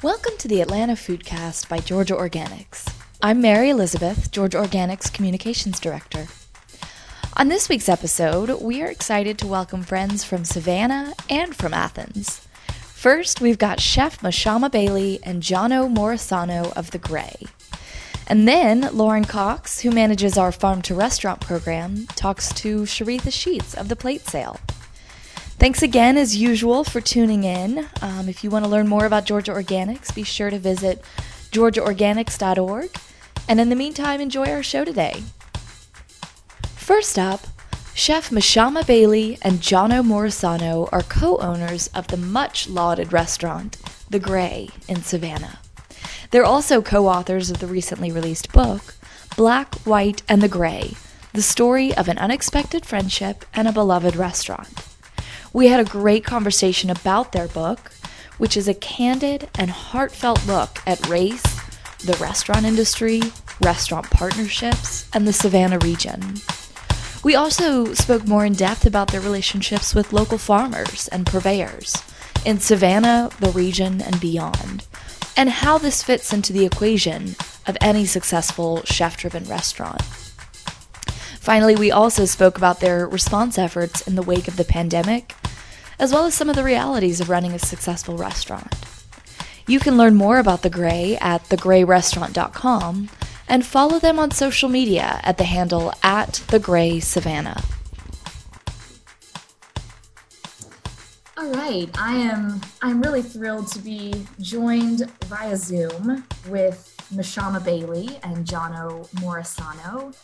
Welcome to the Atlanta Foodcast by Georgia Organics. I'm Mary Elizabeth, Georgia Organics Communications Director. On this week's episode, we are excited to welcome friends from Savannah and from Athens. First, we've got Chef Mashama Bailey and Johno Morisano of The Grey. And then Lauren Cox, who manages our farm to restaurant program, talks to Shyretha Sheats of The Plate Sale. Thanks again, as usual, for tuning in. Um, if you want to learn more about Georgia Organics, be sure to visit georgiaorganics.org. And in the meantime, enjoy our show today. First up, Chef Mashama Bailey and Johno Morisano are co owners of the much lauded restaurant, The Grey, in Savannah. They're also co authors of the recently released book, Black, White, and the Grey The Story of an Unexpected Friendship and a Beloved Restaurant. We had a great conversation about their book, which is a candid and heartfelt look at race, the restaurant industry, restaurant partnerships, and the Savannah region. We also spoke more in depth about their relationships with local farmers and purveyors in Savannah, the region, and beyond, and how this fits into the equation of any successful chef driven restaurant. Finally, we also spoke about their response efforts in the wake of the pandemic, as well as some of the realities of running a successful restaurant. You can learn more about The Grey at thegreyrestaurant.com and follow them on social media at the handle at The Grey Savannah. All right, I am I'm really thrilled to be joined via Zoom with Mashama Bailey and Johno Morisano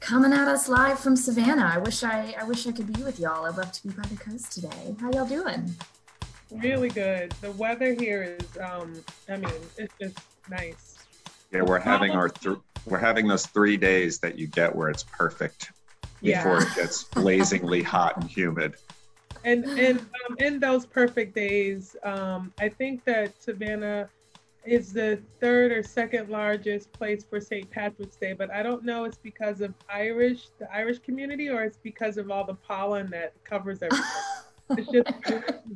coming at us live from Savannah. I wish I I wish I could be with y'all. I'd love to be by the coast today. How y'all doing? Really good. The weather here is um I mean, it's just nice. Yeah, we're having our th- we're having those 3 days that you get where it's perfect before yeah. it gets blazingly hot and humid. And and um, in those perfect days, um, I think that Savannah is the third or second largest place for St. Patrick's Day, but I don't know it's because of Irish, the Irish community, or it's because of all the pollen that covers everything. it's just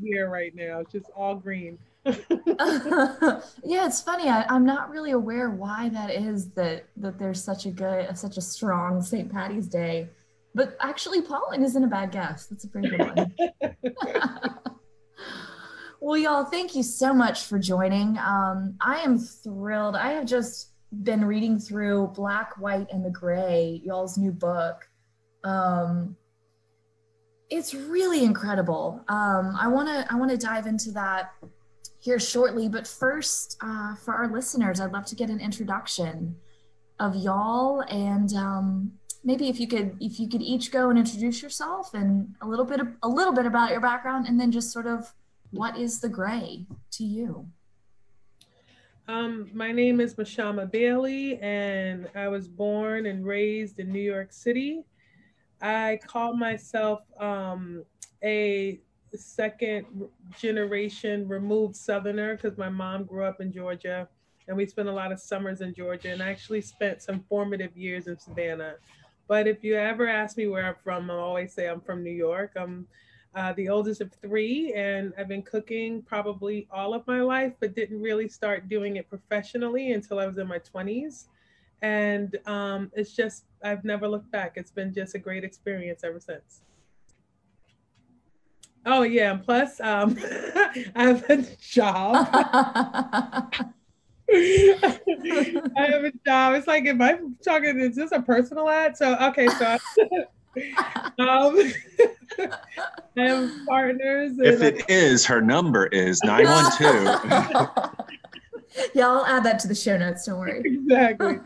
here right now. It's just all green. yeah, it's funny. I, am not really aware why that is that that there's such a good, such a strong St. Patty's Day, but actually, pollen isn't a bad guess. That's a pretty good one. Well, y'all, thank you so much for joining. Um, I am thrilled. I have just been reading through Black, White, and the Grey, y'all's new book. Um, it's really incredible. Um, I want to I want to dive into that here shortly, but first, uh, for our listeners, I'd love to get an introduction of y'all, and um, maybe if you could if you could each go and introduce yourself and a little bit of, a little bit about your background, and then just sort of what is the grey to you? Um, my name is Mashama Bailey, and I was born and raised in New York City. I call myself um, a second generation removed Southerner because my mom grew up in Georgia and we spent a lot of summers in Georgia and I actually spent some formative years in Savannah. But if you ever ask me where I'm from, I always say I'm from New York. I'm uh, the oldest of three, and I've been cooking probably all of my life, but didn't really start doing it professionally until I was in my 20s. And um, it's just, I've never looked back. It's been just a great experience ever since. Oh, yeah. And plus, um, I have a job. I have a job. It's like, am I talking? Is this a personal ad? So, okay. So, um, I have partners. If it is, her number is 912. yeah, I'll add that to the show notes. Don't worry. Exactly.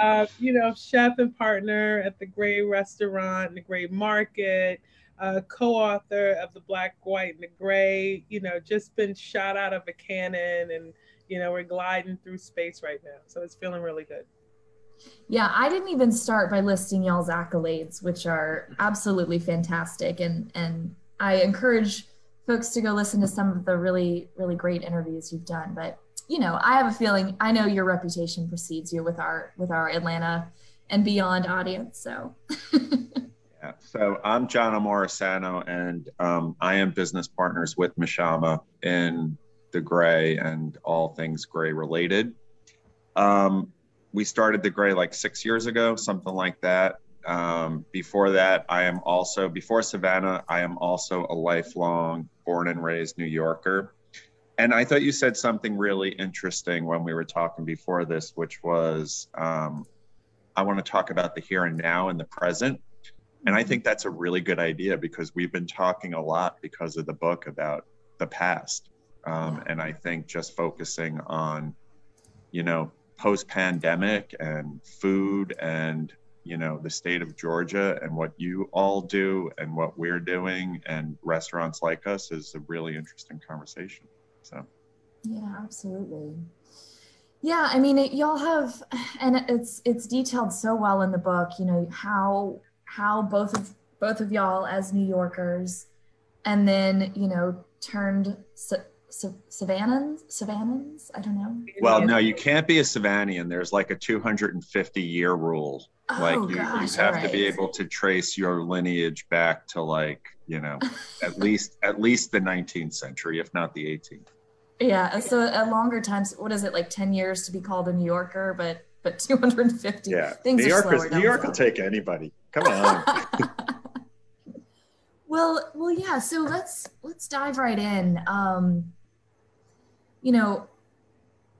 uh, you know, chef and partner at the Grey Restaurant, the Grey Market, uh, co-author of the Black, White, and the Grey. You know, just been shot out of a cannon, and you know, we're gliding through space right now. So it's feeling really good. Yeah, I didn't even start by listing y'all's accolades, which are absolutely fantastic. And and I encourage folks to go listen to some of the really, really great interviews you've done. But you know, I have a feeling I know your reputation precedes you with our with our Atlanta and beyond audience. So yeah. So I'm Johno Morisano and um, I am business partners with Mashama in the Grey and all things Grey related. Um, we started the Grey like six years ago, something like that. Um, before that, I am also, before Savannah, I am also a lifelong born and raised New Yorker. And I thought you said something really interesting when we were talking before this, which was um, I want to talk about the here and now and the present. And I think that's a really good idea because we've been talking a lot because of the book about the past. Um, and I think just focusing on, you know, post pandemic and food and you know the state of Georgia and what you all do and what we're doing and restaurants like us is a really interesting conversation. So yeah, absolutely. Yeah, I mean, it, y'all have, and it's it's detailed so well in the book. You know how how both of both of y'all as New Yorkers, and then you know turned Savannans, Savannans. I don't know. Well, no, you can't be a Savannian. There's like a 250 year rule. Oh, like you, gosh, you have right. to be able to trace your lineage back to like you know at least at least the 19th century, if not the 18th. Yeah, so a longer time. What is it like 10 years to be called a New Yorker, but but 250. Yeah, things New York, New York will take anybody. Come on. well, well, yeah. So let's let's dive right in. Um, you know,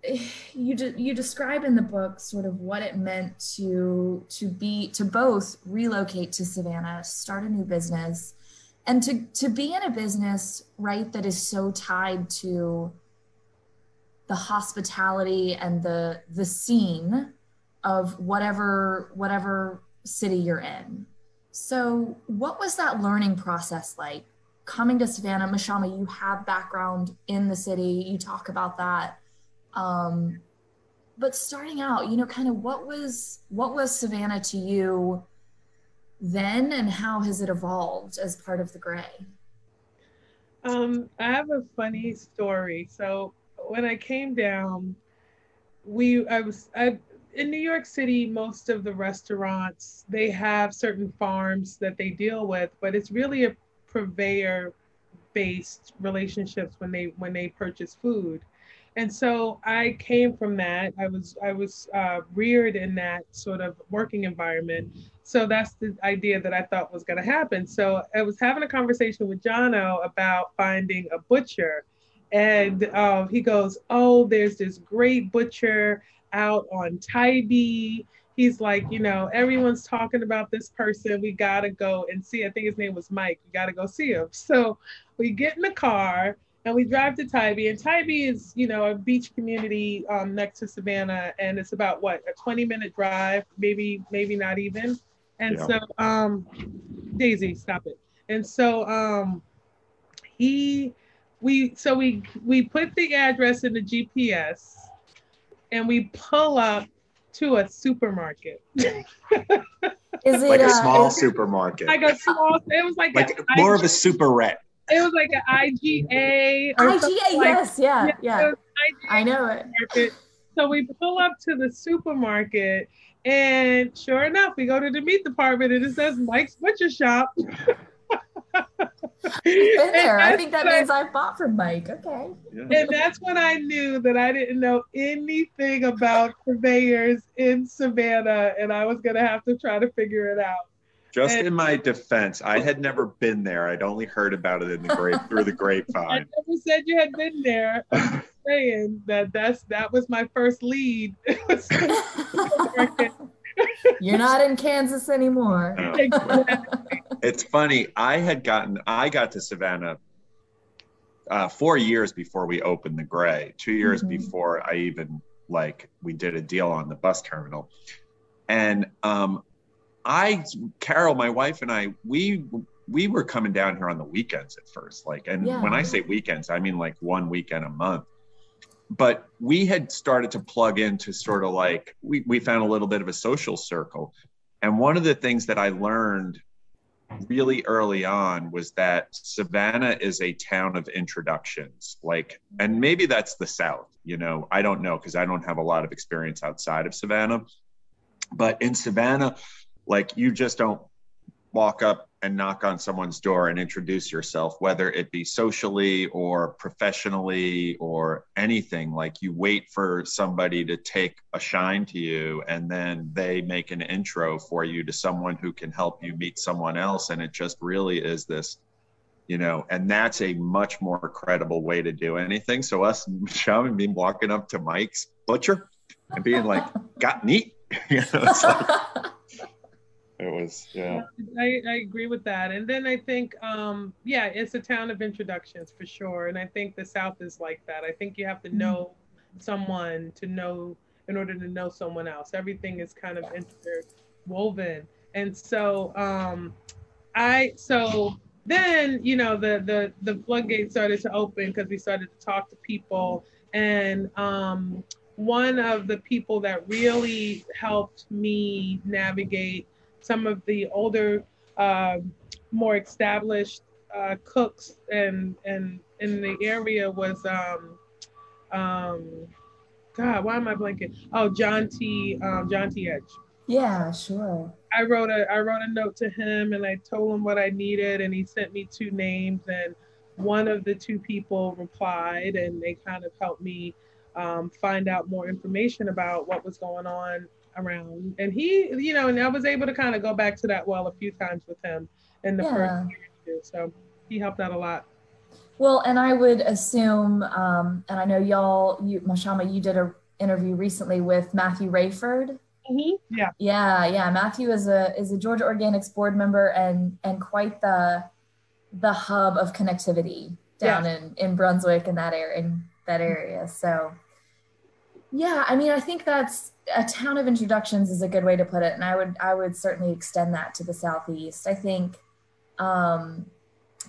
you de- you describe in the book sort of what it meant to to be to both relocate to Savannah, start a new business, and to to be in a business right that is so tied to the hospitality and the the scene of whatever whatever city you're in. So, what was that learning process like? Coming to Savannah, Mashama, you have background in the city. You talk about that. Um, but starting out, you know, kind of what was what was Savannah to you then, and how has it evolved as part of the Grey? Um, I have a funny story. So when I came down, we I was I in New York City, most of the restaurants they have certain farms that they deal with, but it's really a purveyor based relationships when they when they purchase food. And so i came from that. I was i was uh, reared in that sort of working environment. So that's the idea that i thought was going to happen. So i was having a conversation with Johno about finding a butcher. And um, he goes oh there's this great butcher out on tybee he's like, you know, everyone's talking about this person. We gotta go and see. I think his name was Mike. We gotta go see him. So we get in the car and we drive to Tybee. And Tybee is, you know, a beach community um, next to Savannah, and it's about what a 20 minute drive, maybe maybe not even. And yeah. so, um, Daisy, stop it. And so, um, he, we, so we we put the address in the GPS, and we pull up to a supermarket. Is it like a uh, small supermarket? Like a small. It was like like more of a superette. It was like an IGA. IGA, yes, yeah, yeah. I know it. So we pull up to the supermarket, and sure enough, we go to the meat department, and it says Mike's Butcher Shop. been there. I think that means I bought from Mike. Okay. Yeah. And that's when I knew that I didn't know anything about purveyors in Savannah, and I was going to have to try to figure it out. Just and, in my defense, I had never been there. I'd only heard about it in the grape through the grapevine. I never said you had been there. I'm saying that that's that was my first lead. You're not in Kansas anymore. it's funny. I had gotten, I got to Savannah uh, four years before we opened the Grey. Two years mm-hmm. before I even like we did a deal on the bus terminal, and um, I, Carol, my wife, and I, we we were coming down here on the weekends at first. Like, and yeah. when I say weekends, I mean like one weekend a month but we had started to plug into sort of like we, we found a little bit of a social circle. And one of the things that i learned really early on was that savannah is a town of introductions like and maybe that's the south you know i don't know because i don't have a lot of experience outside of savannah. But in savannah like you just don't walk up and knock on someone's door and introduce yourself, whether it be socially or professionally or anything. Like you wait for somebody to take a shine to you, and then they make an intro for you to someone who can help you meet someone else. And it just really is this, you know, and that's a much more credible way to do anything. So, us, Shaman, being walking up to Mike's butcher and being like, got neat. you know, it was yeah. I, I agree with that. And then i think um yeah it's a town of introductions for sure. And i think the south is like that. I think you have to know someone to know in order to know someone else. Everything is kind of interwoven. And so um i so then you know the the the floodgates started to open because we started to talk to people. And um one of the people that really helped me navigate some of the older, uh, more established uh, cooks and and in the area was um, um, God, why am I blanking? Oh, John T. Um, John T. Edge. Yeah, sure. I wrote a I wrote a note to him and I told him what I needed and he sent me two names and one of the two people replied and they kind of helped me um, find out more information about what was going on around. And he, you know, and I was able to kind of go back to that well a few times with him in the yeah. first year. So he helped out a lot. Well, and I would assume, um, and I know y'all, you, Mashama, you did an interview recently with Matthew Raiford. Mm-hmm. Yeah. Yeah, yeah. Matthew is a is a Georgia Organics board member and and quite the the hub of connectivity down yeah. in in Brunswick and that area in that area. So yeah, I mean, I think that's a town of introductions is a good way to put it, and I would I would certainly extend that to the southeast. I think, um,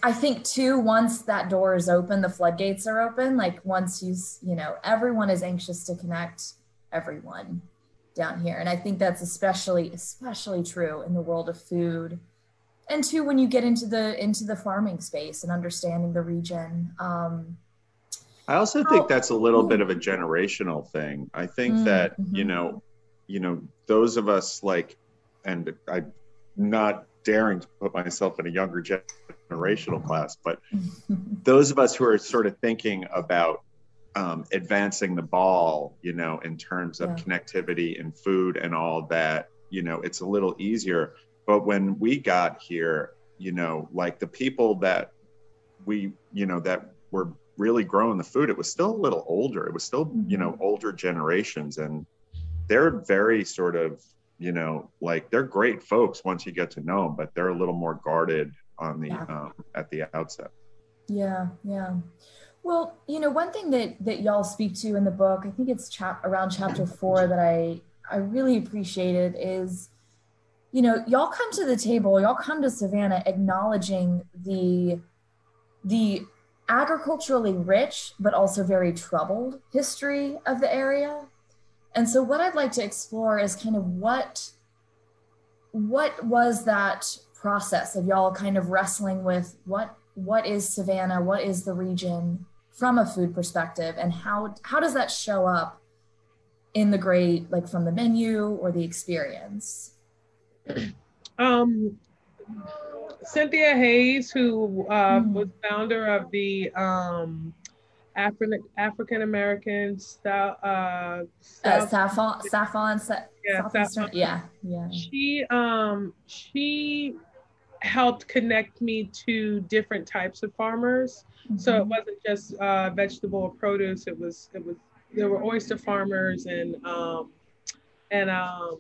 I think too. Once that door is open, the floodgates are open. Like once you you know everyone is anxious to connect everyone down here, and I think that's especially especially true in the world of food, and two when you get into the into the farming space and understanding the region. Um, I also think that's a little bit of a generational thing. I think mm-hmm. that, you know, you know, those of us like, and I'm not daring to put myself in a younger generational class, but those of us who are sort of thinking about um, advancing the ball, you know, in terms of yeah. connectivity and food and all that, you know, it's a little easier. But when we got here, you know, like the people that we, you know, that were really growing the food, it was still a little older. It was still, you know, mm-hmm. older generations. And they're very sort of, you know, like they're great folks once you get to know them, but they're a little more guarded on the yeah. um, at the outset. Yeah, yeah. Well, you know, one thing that that y'all speak to in the book, I think it's chap around chapter four that I I really appreciated is, you know, y'all come to the table, y'all come to Savannah acknowledging the the agriculturally rich, but also very troubled history of the area. And so what I'd like to explore is kind of what what was that process of y'all kind of wrestling with what what is Savannah, what is the region from a food perspective, and how how does that show up in the great like from the menu or the experience? Um Cynthia Hayes, who uh, mm. was founder of the um, African African American South, uh, South, uh, SAAFON, SAAFON, yeah, SAAFON. yeah, yeah. She um she helped connect me to different types of farmers. Mm-hmm. So it mm-hmm. wasn't just uh, vegetable or produce. It was it was there were oyster farmers and um and um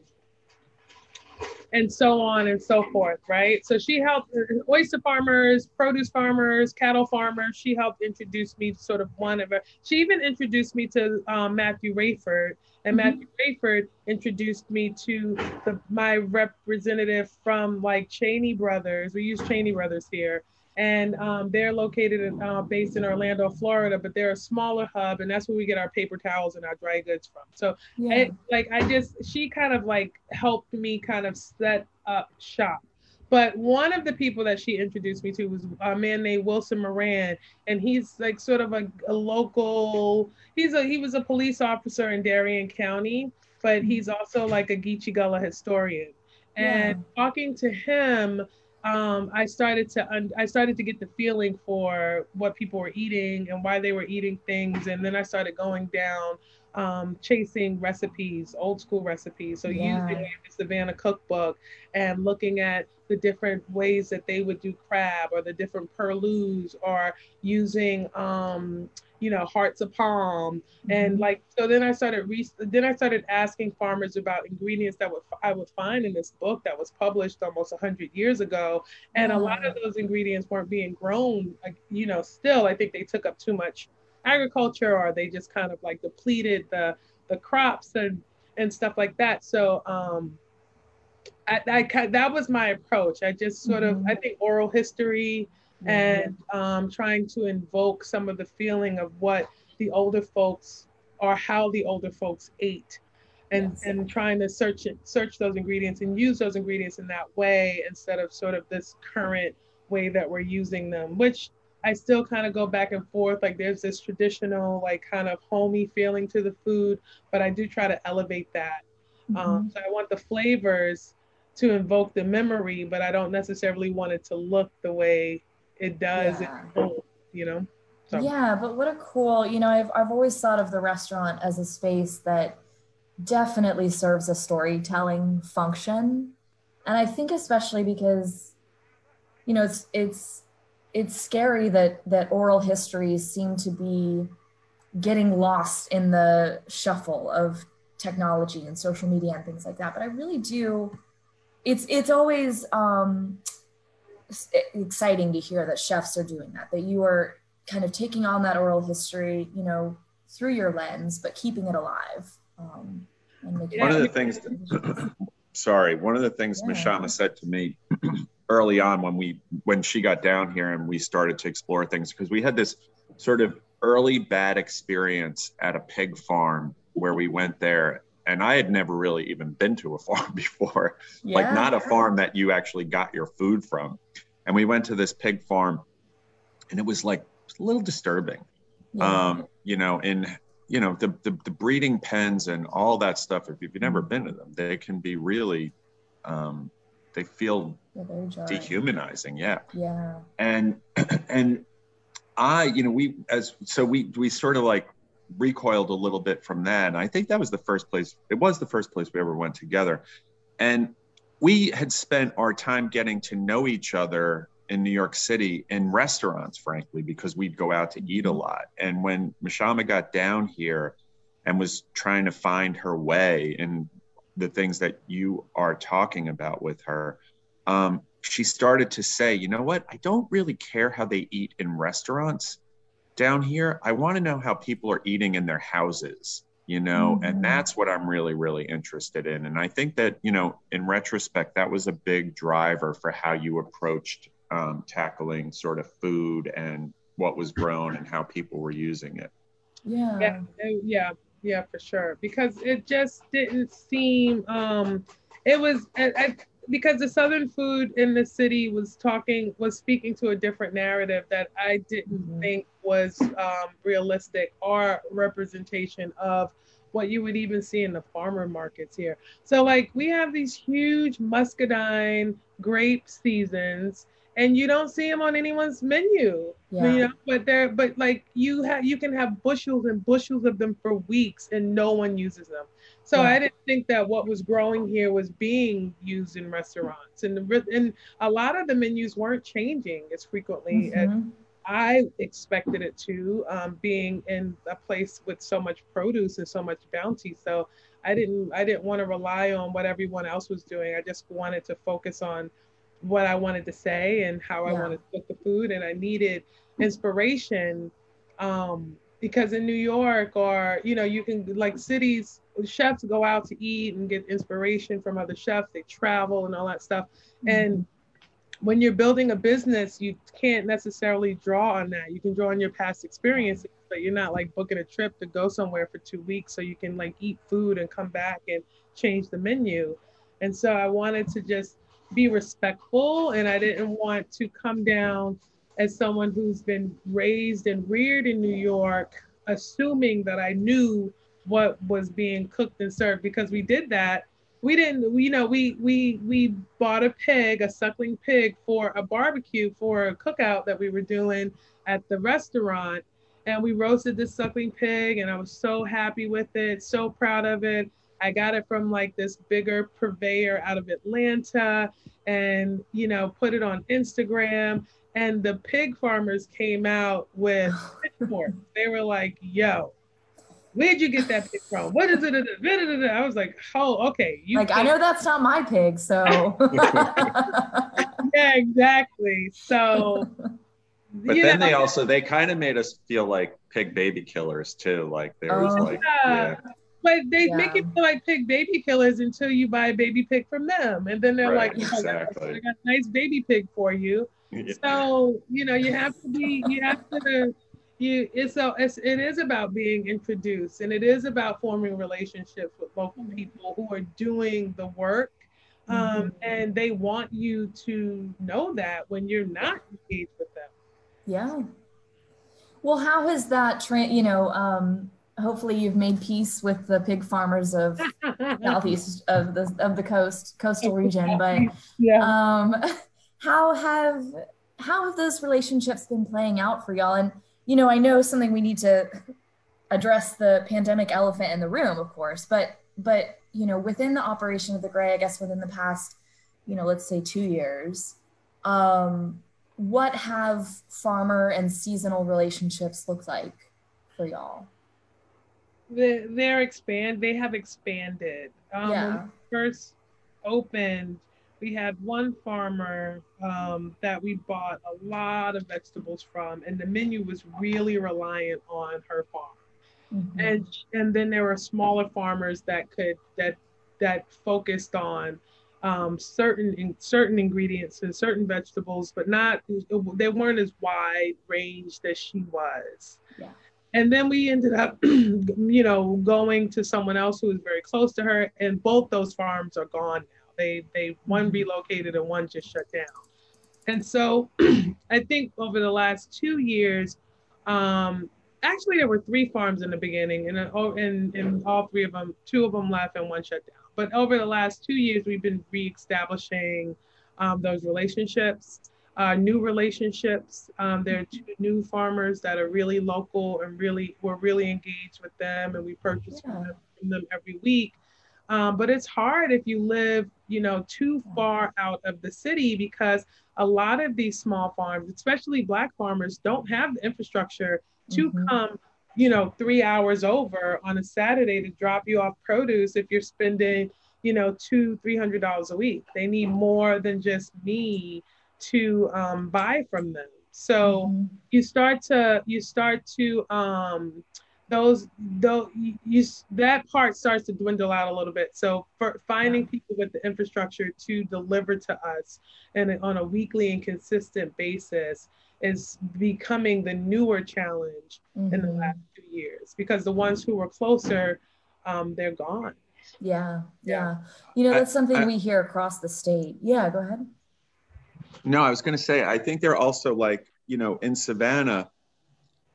and so on and so forth, right? So she helped oyster farmers, produce farmers, cattle farmers. She helped introduce me to sort of one of her. She even introduced me to um, Matthew Raiford, and mm-hmm. Matthew Raiford introduced me to the, my representative from like Cheney Brothers. We use Cheney Brothers here and um, they're located in, uh, based in Orlando, Florida, but they're a smaller hub, and that's where we get our paper towels and our dry goods from. So, yeah. it, like, I just she kind of like helped me kind of set up shop. But one of the people that she introduced me to was a man named Wilson Moran, and he's like sort of a, a local. He's a he was a police officer in Darien County, but he's also like a Geechee Gullah historian. And yeah. talking to him, um, I started to un- I started to get the feeling for what people were eating and why they were eating things, and then I started going down um, chasing recipes, old school recipes. So yeah. using the Savannah cookbook and looking at the different ways that they would do crab or the different perloos or using um, you know hearts of palm. Mm-hmm. and like so then i started re- then i started asking farmers about ingredients that would i would find in this book that was published almost 100 years ago. And a lot of those ingredients weren't being grown like you know still i think they took up too much agriculture or they just kind of like depleted the the crops and and stuff like that. So um I, I that was my approach. I just sort mm-hmm. of i think oral history mm-hmm. and um, trying to invoke some of the feeling of what the older folks or how the older folks ate and yes. and trying to search it search those ingredients and use those ingredients in that way instead of sort of this current way that we're using them which I still kind of go back and forth. Like there's this traditional, like kind of homey feeling to the food, but I do try to elevate that. Um, mm-hmm. Um, so I want the flavors to invoke the memory, but I don't necessarily want it to look the way it does yeah. you know? So. Yeah, but what a cool, you know, I've, I've always thought of the restaurant as a space that definitely serves a storytelling function. And I think especially because, you know, it's, it's, it's scary that, that oral histories seem to be getting lost in the shuffle of technology and social media and things like that. But I really do, it's, it's always, um, exciting to hear that chefs are doing that, that you are kind of taking on that oral history, you know, through your lens, but keeping it alive. Um, one of the things, that, sorry, one of the things yeah. Mashama said to me early on when we, when she got down here and we started to explore things, because we had this sort of early bad experience at a pig farm where we went there and I had never really even been to a farm before, yeah. like not a farm that you actually got your food from. And we went to this pig farm, and it was like a little disturbing, yeah. um, you know. In you know the, the, the breeding pens and all that stuff. If you've never been to them, they can be really, um, they feel yeah, dehumanizing. Yeah. Yeah. And and I, you know, we as so we we sort of like recoiled a little bit from that. And I think that was the first place, it was the first place we ever went together. And we had spent our time getting to know each other in New York City in restaurants, frankly, because we'd go out to eat a lot. And when Mashama got down here and was trying to find her way in the things that you are talking about with her, um, she started to say, you know what? I don't really care how they eat in restaurants down here, I want to know how people are eating in their houses, you know, mm-hmm. and that's what I'm really, really interested in. And I think that, you know, in retrospect, that was a big driver for how you approached um, tackling sort of food and what was grown and how people were using it. Yeah. Yeah. Yeah. Yeah, for sure. Because it just didn't seem, um, it was, I, I because the southern food in the city was talking was speaking to a different narrative that i didn't mm-hmm. think was um, realistic or representation of what you would even see in the farmer markets here so like we have these huge muscadine grape seasons and you don't see them on anyone's menu yeah. you know but they're but like you have you can have bushels and bushels of them for weeks and no one uses them so yeah. I didn't think that what was growing here was being used in restaurants, and the, and a lot of the menus weren't changing as frequently mm-hmm. as I expected it to, um, being in a place with so much produce and so much bounty. So I didn't I didn't want to rely on what everyone else was doing. I just wanted to focus on what I wanted to say and how yeah. I wanted to cook the food, and I needed inspiration. Um, because in New York or you know you can like cities chefs go out to eat and get inspiration from other chefs. They travel and all that stuff. Mm-hmm. And when you're building a business, you can't necessarily draw on that. You can draw on your past experiences, but you're not like booking a trip to go somewhere for two weeks so you can like eat food and come back and change the menu. And so I wanted to just be respectful and I didn't want to come down as someone who's been raised and reared in New York, assuming that I knew what was being cooked and served because we did that we didn't, you know, we we we bought a pig, a suckling pig, for a barbecue for a cookout that we were doing at the restaurant, and we roasted this suckling pig, and I was so happy with it, so proud of it. I got it from like this bigger purveyor out of Atlanta, and you know, put it on Instagram. And the pig farmers came out with pitchforks. they were like, "Yo, Where'd you get that pig from? What is it? I was like, oh, okay. You like, I know that's not my pig, so. yeah, exactly. So. But then know. they also they kind of made us feel like pig baby killers too. Like there was oh. like yeah. yeah. But they yeah. make it feel like pig baby killers until you buy a baby pig from them, and then they're right, like, oh, exactly. "I got a nice baby pig for you." Yeah. So you know you have to be you have to you it's so it's, it is about being introduced and it is about forming relationships with local people who are doing the work um, mm-hmm. and they want you to know that when you're not engaged with them. Yeah. Well how has that tra- you know um, hopefully you've made peace with the pig farmers of southeast of the of the coast coastal region but yeah. um how have how have those relationships been playing out for y'all? And you know, I know something we need to address the pandemic elephant in the room, of course, but but you know, within the operation of the Grey, I guess within the past, you know, let's say two years, um, what have farmer and seasonal relationships looked like for y'all? They, they're expand. They have expanded. Um, yeah. first opened, we had one farmer um, that we bought a lot of vegetables from, and the menu was really reliant on her farm. Mm-hmm. And and then there were smaller farmers that could that that focused on um, certain in, certain ingredients and certain vegetables, but not they weren't as wide ranged as she was. Yeah. And then we ended up, you know, going to someone else who was very close to her, and both those farms are gone now. They they one mm-hmm. relocated and one just shut down. And so I think over the last two years, um, actually there were three farms in the beginning, and oh, and and all three of them, two of them left and one shut down. But over the last two years, we've been reestablishing um, those relationships, uh, new relationships. Um, there are two new farmers that are really local and really we're really engaged with them, and we purchase yeah. from them every week. Um, but it's hard if you live, you know, too far out of the city because a lot of these small farms, especially black farmers, don't have the infrastructure to mm-hmm. come, you know, three hours over on a Saturday to drop you off produce if you're spending, you know, two, three hundred dollars a week. They need more than just me to um, buy from them. So mm-hmm. you start to you start to um, those though you, that part starts to dwindle out a little bit so for finding yeah. people with the infrastructure to deliver to us and on a weekly and consistent basis is becoming the newer challenge mm-hmm. in the mm-hmm. last two years because the ones who were closer um, they're gone yeah yeah you know that's something I, I, we hear across the state yeah go ahead no i was going to say i think they're also like you know in savannah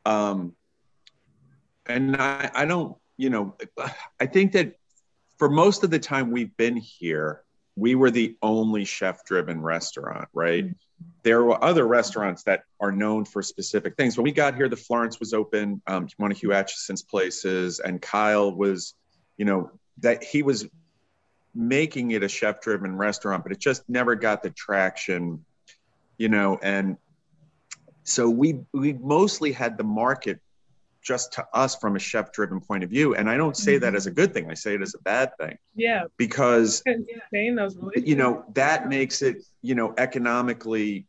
um, and I, I don't, you know, I think that for most of the time we've been here, we were the only chef driven restaurant, right? Mm-hmm. There were other restaurants that are known for specific things. When we got here, the Florence was open, um, one of Hugh Acheson's places, and Kyle was, you know, that he was making it a chef driven restaurant, but it just never got the traction, you know, and so we we mostly had the market just to us from a chef driven point of view. And i don't say mm-hmm. that as a good thing. I say it as a bad thing. Yeah. Because you know that makes it you know economically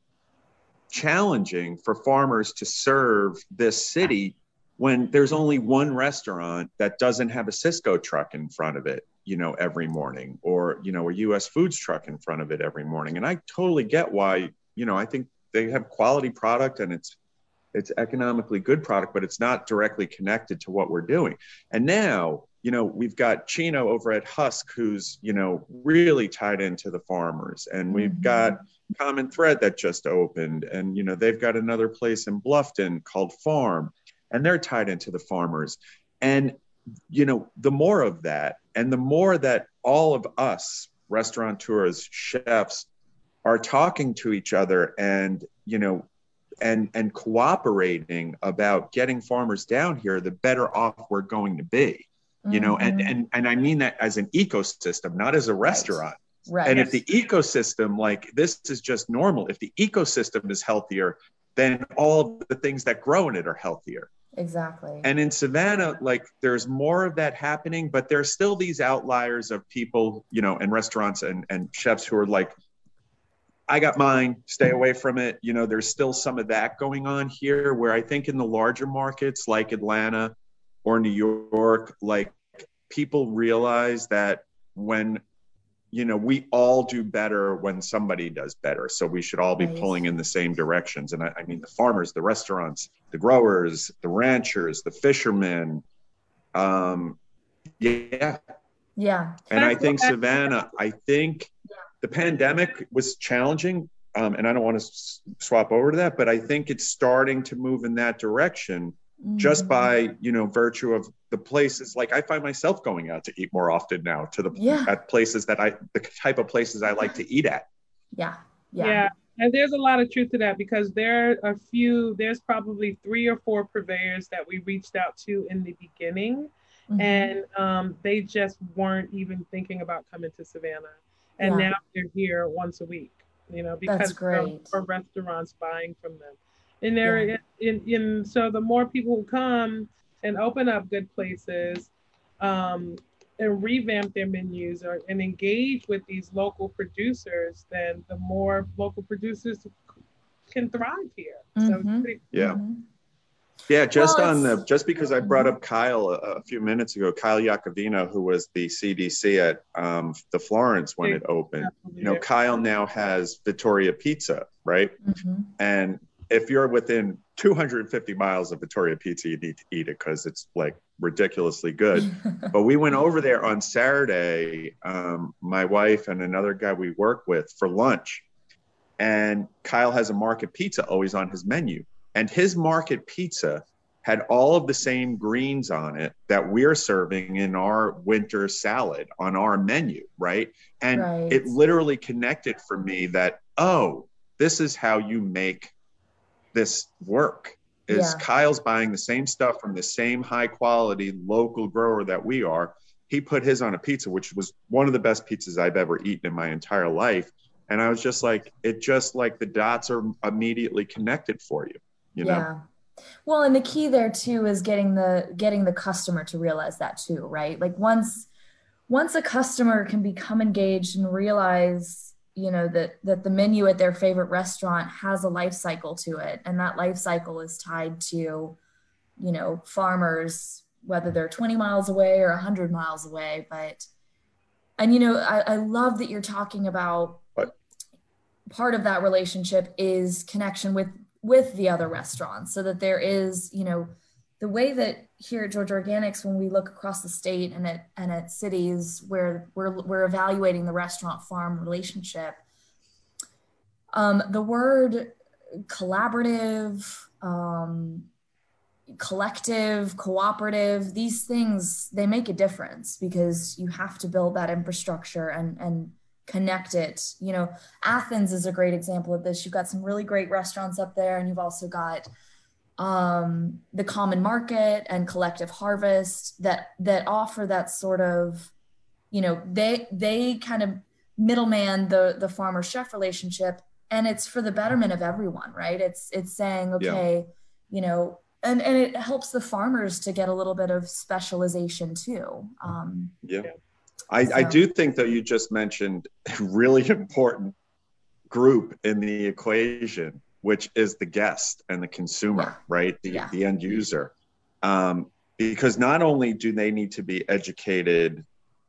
challenging for farmers to serve this city when there's only one restaurant that doesn't have a Sysco truck in front of it you know every morning or you know a us foods truck in front of it every morning. And i totally get why you know i think they have quality product and it's it's economically good product, but it's not directly connected to what we're doing. And now, you know, we've got Chino over at Husk, who's, you know, really tied into the farmers. And we've mm-hmm. got Common Thread that just opened. And, you know, they've got another place in Bluffton called Farm, and they're tied into the farmers. And you know, the more of that, and the more that all of us restaurateurs, chefs, are talking to each other and you know and and cooperating about getting farmers down here the better off we're going to be you know mm-hmm. and and and i mean that as an ecosystem not as a restaurant. Right, right. and if the ecosystem like this is just normal if the ecosystem is healthier then all the things that grow in it are healthier. Exactly. And in savannah like there's more of that happening but there's still these outliers of people you know and restaurants and and chefs who are like I got mine, stay away from it. You know, there's still some of that going on here where I think in the larger markets like Atlanta or New York, like people realize that when, you know, we all do better when somebody does better. So we should all be nice. pulling in the same directions. And I, I, mean, the farmers, the restaurants, the growers, the ranchers, the fishermen. Um, yeah. Yeah. And I think Savannah, I think the pandemic was challenging, um, and I don't want to s- swap over to that, but I think it's starting to move in that direction mm-hmm. just by you know virtue of the places. Like I find myself going out to eat more often now to the yeah. at places that I the type of places I like to eat at. Yeah. Yeah. yeah. And there's a lot of truth to that because there are a few, there's probably three or four purveyors that we reached out to in the beginning. Mm-hmm. And um, they just weren't even thinking about coming to Savannah and yeah. now they're here once a week you know because of restaurants buying from them and they're yeah. in, in, in so the more people who come and open up good places um, and revamp their menus or, and engage with these local producers then the more local producers can thrive here mm-hmm. so pretty- yeah mm-hmm. Yeah, just well, on the just because I brought up Kyle a, a, few minutes ago, Kyle Jacovino, who was the CDC at um, the Florence when it opened. You know, Kyle now has Vittoria Pizza, right? Mm-hmm. And if you're within 250 miles of Vittoria Pizza, you need to eat it because it's like ridiculously good. but we went over there on Saturday, um, my wife and another guy we work with for lunch. And Kyle has a market pizza always on his menu and his market pizza had all of the same greens on it that we're serving in our winter salad on our menu, right? And right. it literally connected for me that, oh, this is how you make this work. Is yeah. Kyle's buying the same stuff from the same high quality local grower that we are. He put his on a pizza, which was one of the best pizzas I've ever eaten in my entire life. And I was just like, it just like the dots are immediately connected for you you know? Yeah. Well and the key there too is getting the getting the customer to realize that too right? Like once once a customer can become engaged and realize you know that that the menu at their favorite restaurant has a life cycle to it and that life cycle is tied to you know farmers whether they're 20 miles away or 100 miles away but and you know i, I love that you're talking about part of that relationship is connection with with the other restaurants so that there is you know the way that here at Georgia Organics, when we look across the state and at and at cities where we're we're evaluating the restaurant farm relationship, um, the word collaborative, um, collective, cooperative, these things they make a difference because you have to build that infrastructure and and connect it. You know, Athens is a great example of this. You've got some really great restaurants up there, and you've also got um, the Common Market and Collective Harvest that that offer that sort of, you know, they they kind of middleman the the farmer chef relationship, and it's for the betterment of everyone, right? It's it's saying, okay, yeah. you know. And, and it helps the farmers to get a little bit of specialization too. Um, yeah. I, so. I do think that you just mentioned a really important group in the equation, which is the guest and the consumer, right? The, yeah. the end user. Um, because not only do they need to be educated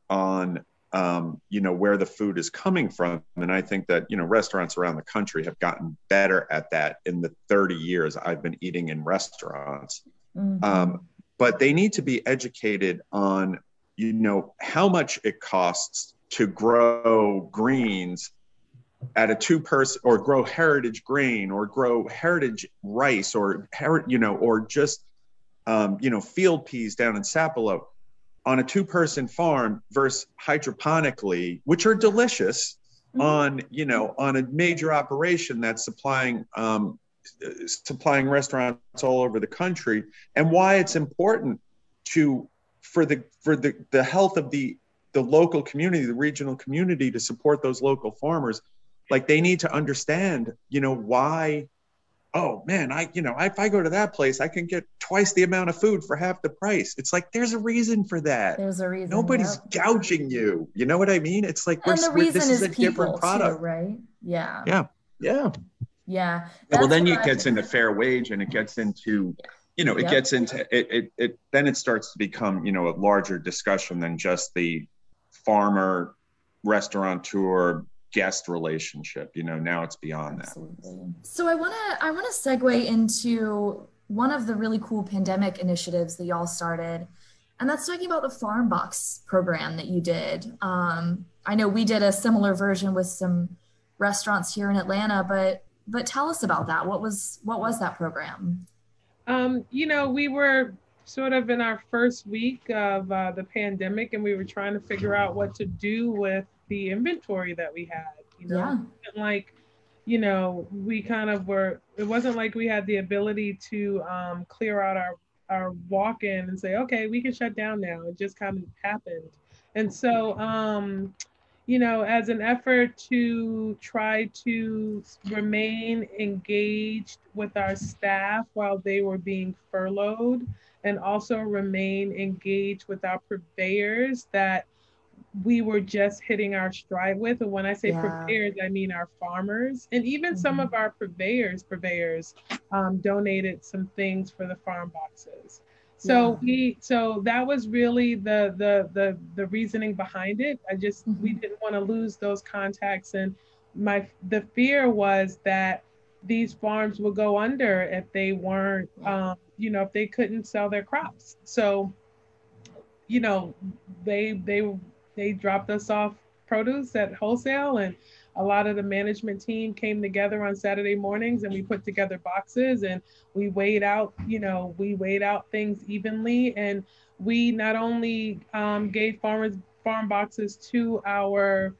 on um, you know where the food is coming from and i think that you know restaurants around the country have gotten better at that in the 30 years i've been eating in restaurants mm-hmm. um, but they need to be educated on you know how much it costs to grow greens at a two person or grow heritage grain or grow heritage rice or you know or just um, you know field peas down in Sapelo on a two person farm versus hydroponically, which are delicious mm-hmm. on, you know, on a major operation that's supplying, um, supplying restaurants all over the country and why it's important to for the for the the health of the the local community the regional community to support those local farmers like they need to understand you know why oh man, I, you know, if I go to that place, I can get twice the amount of food for half the price. It's like, there's a reason for that. There's a reason. Nobody's yep. gouging you. You know what I mean? It's like, and the reason this is, is a different product, too, right? Yeah. Yeah. Yeah. Yeah. well, then it gets into fair wage and it gets into, you know, it yep. gets into it, it, it, then it starts to become, you know, a larger discussion than just the farmer restaurateur guest relationship you know now it's beyond Absolutely. that so i want to i want to segue into one of the really cool pandemic initiatives that y'all started and that's talking about the farm box program that you did um, i know we did a similar version with some restaurants here in atlanta but but tell us about that what was what was that program um, you know we were sort of in our first week of uh, the pandemic and we were trying to figure out what to do with the inventory that we had. You know, yeah. like you know, we kind of were. It wasn't like we had the ability to um, clear out our our walk in and say, okay, we can shut down now. It just kind of happened, and so. Um, you know, as an effort to try to remain engaged with our staff while they were being furloughed, and also remain engaged with our purveyors that we were just hitting our stride with. And when I say yeah. purveyors, I mean our farmers and even mm-hmm. some of our purveyors, purveyors um, donated some things for the farm boxes. So yeah. we so that was really the the the the reasoning behind it. I just mm-hmm. we didn't want to lose those contacts and my the fear was that these farms would go under if they weren't um, you know if they couldn't sell their crops. So you know they they they dropped us off produce at wholesale and a lot of the management team came together on Saturday mornings and we put together boxes and we weighed out, you know, we weighed out things evenly and we not only um, gave farmers farm boxes to our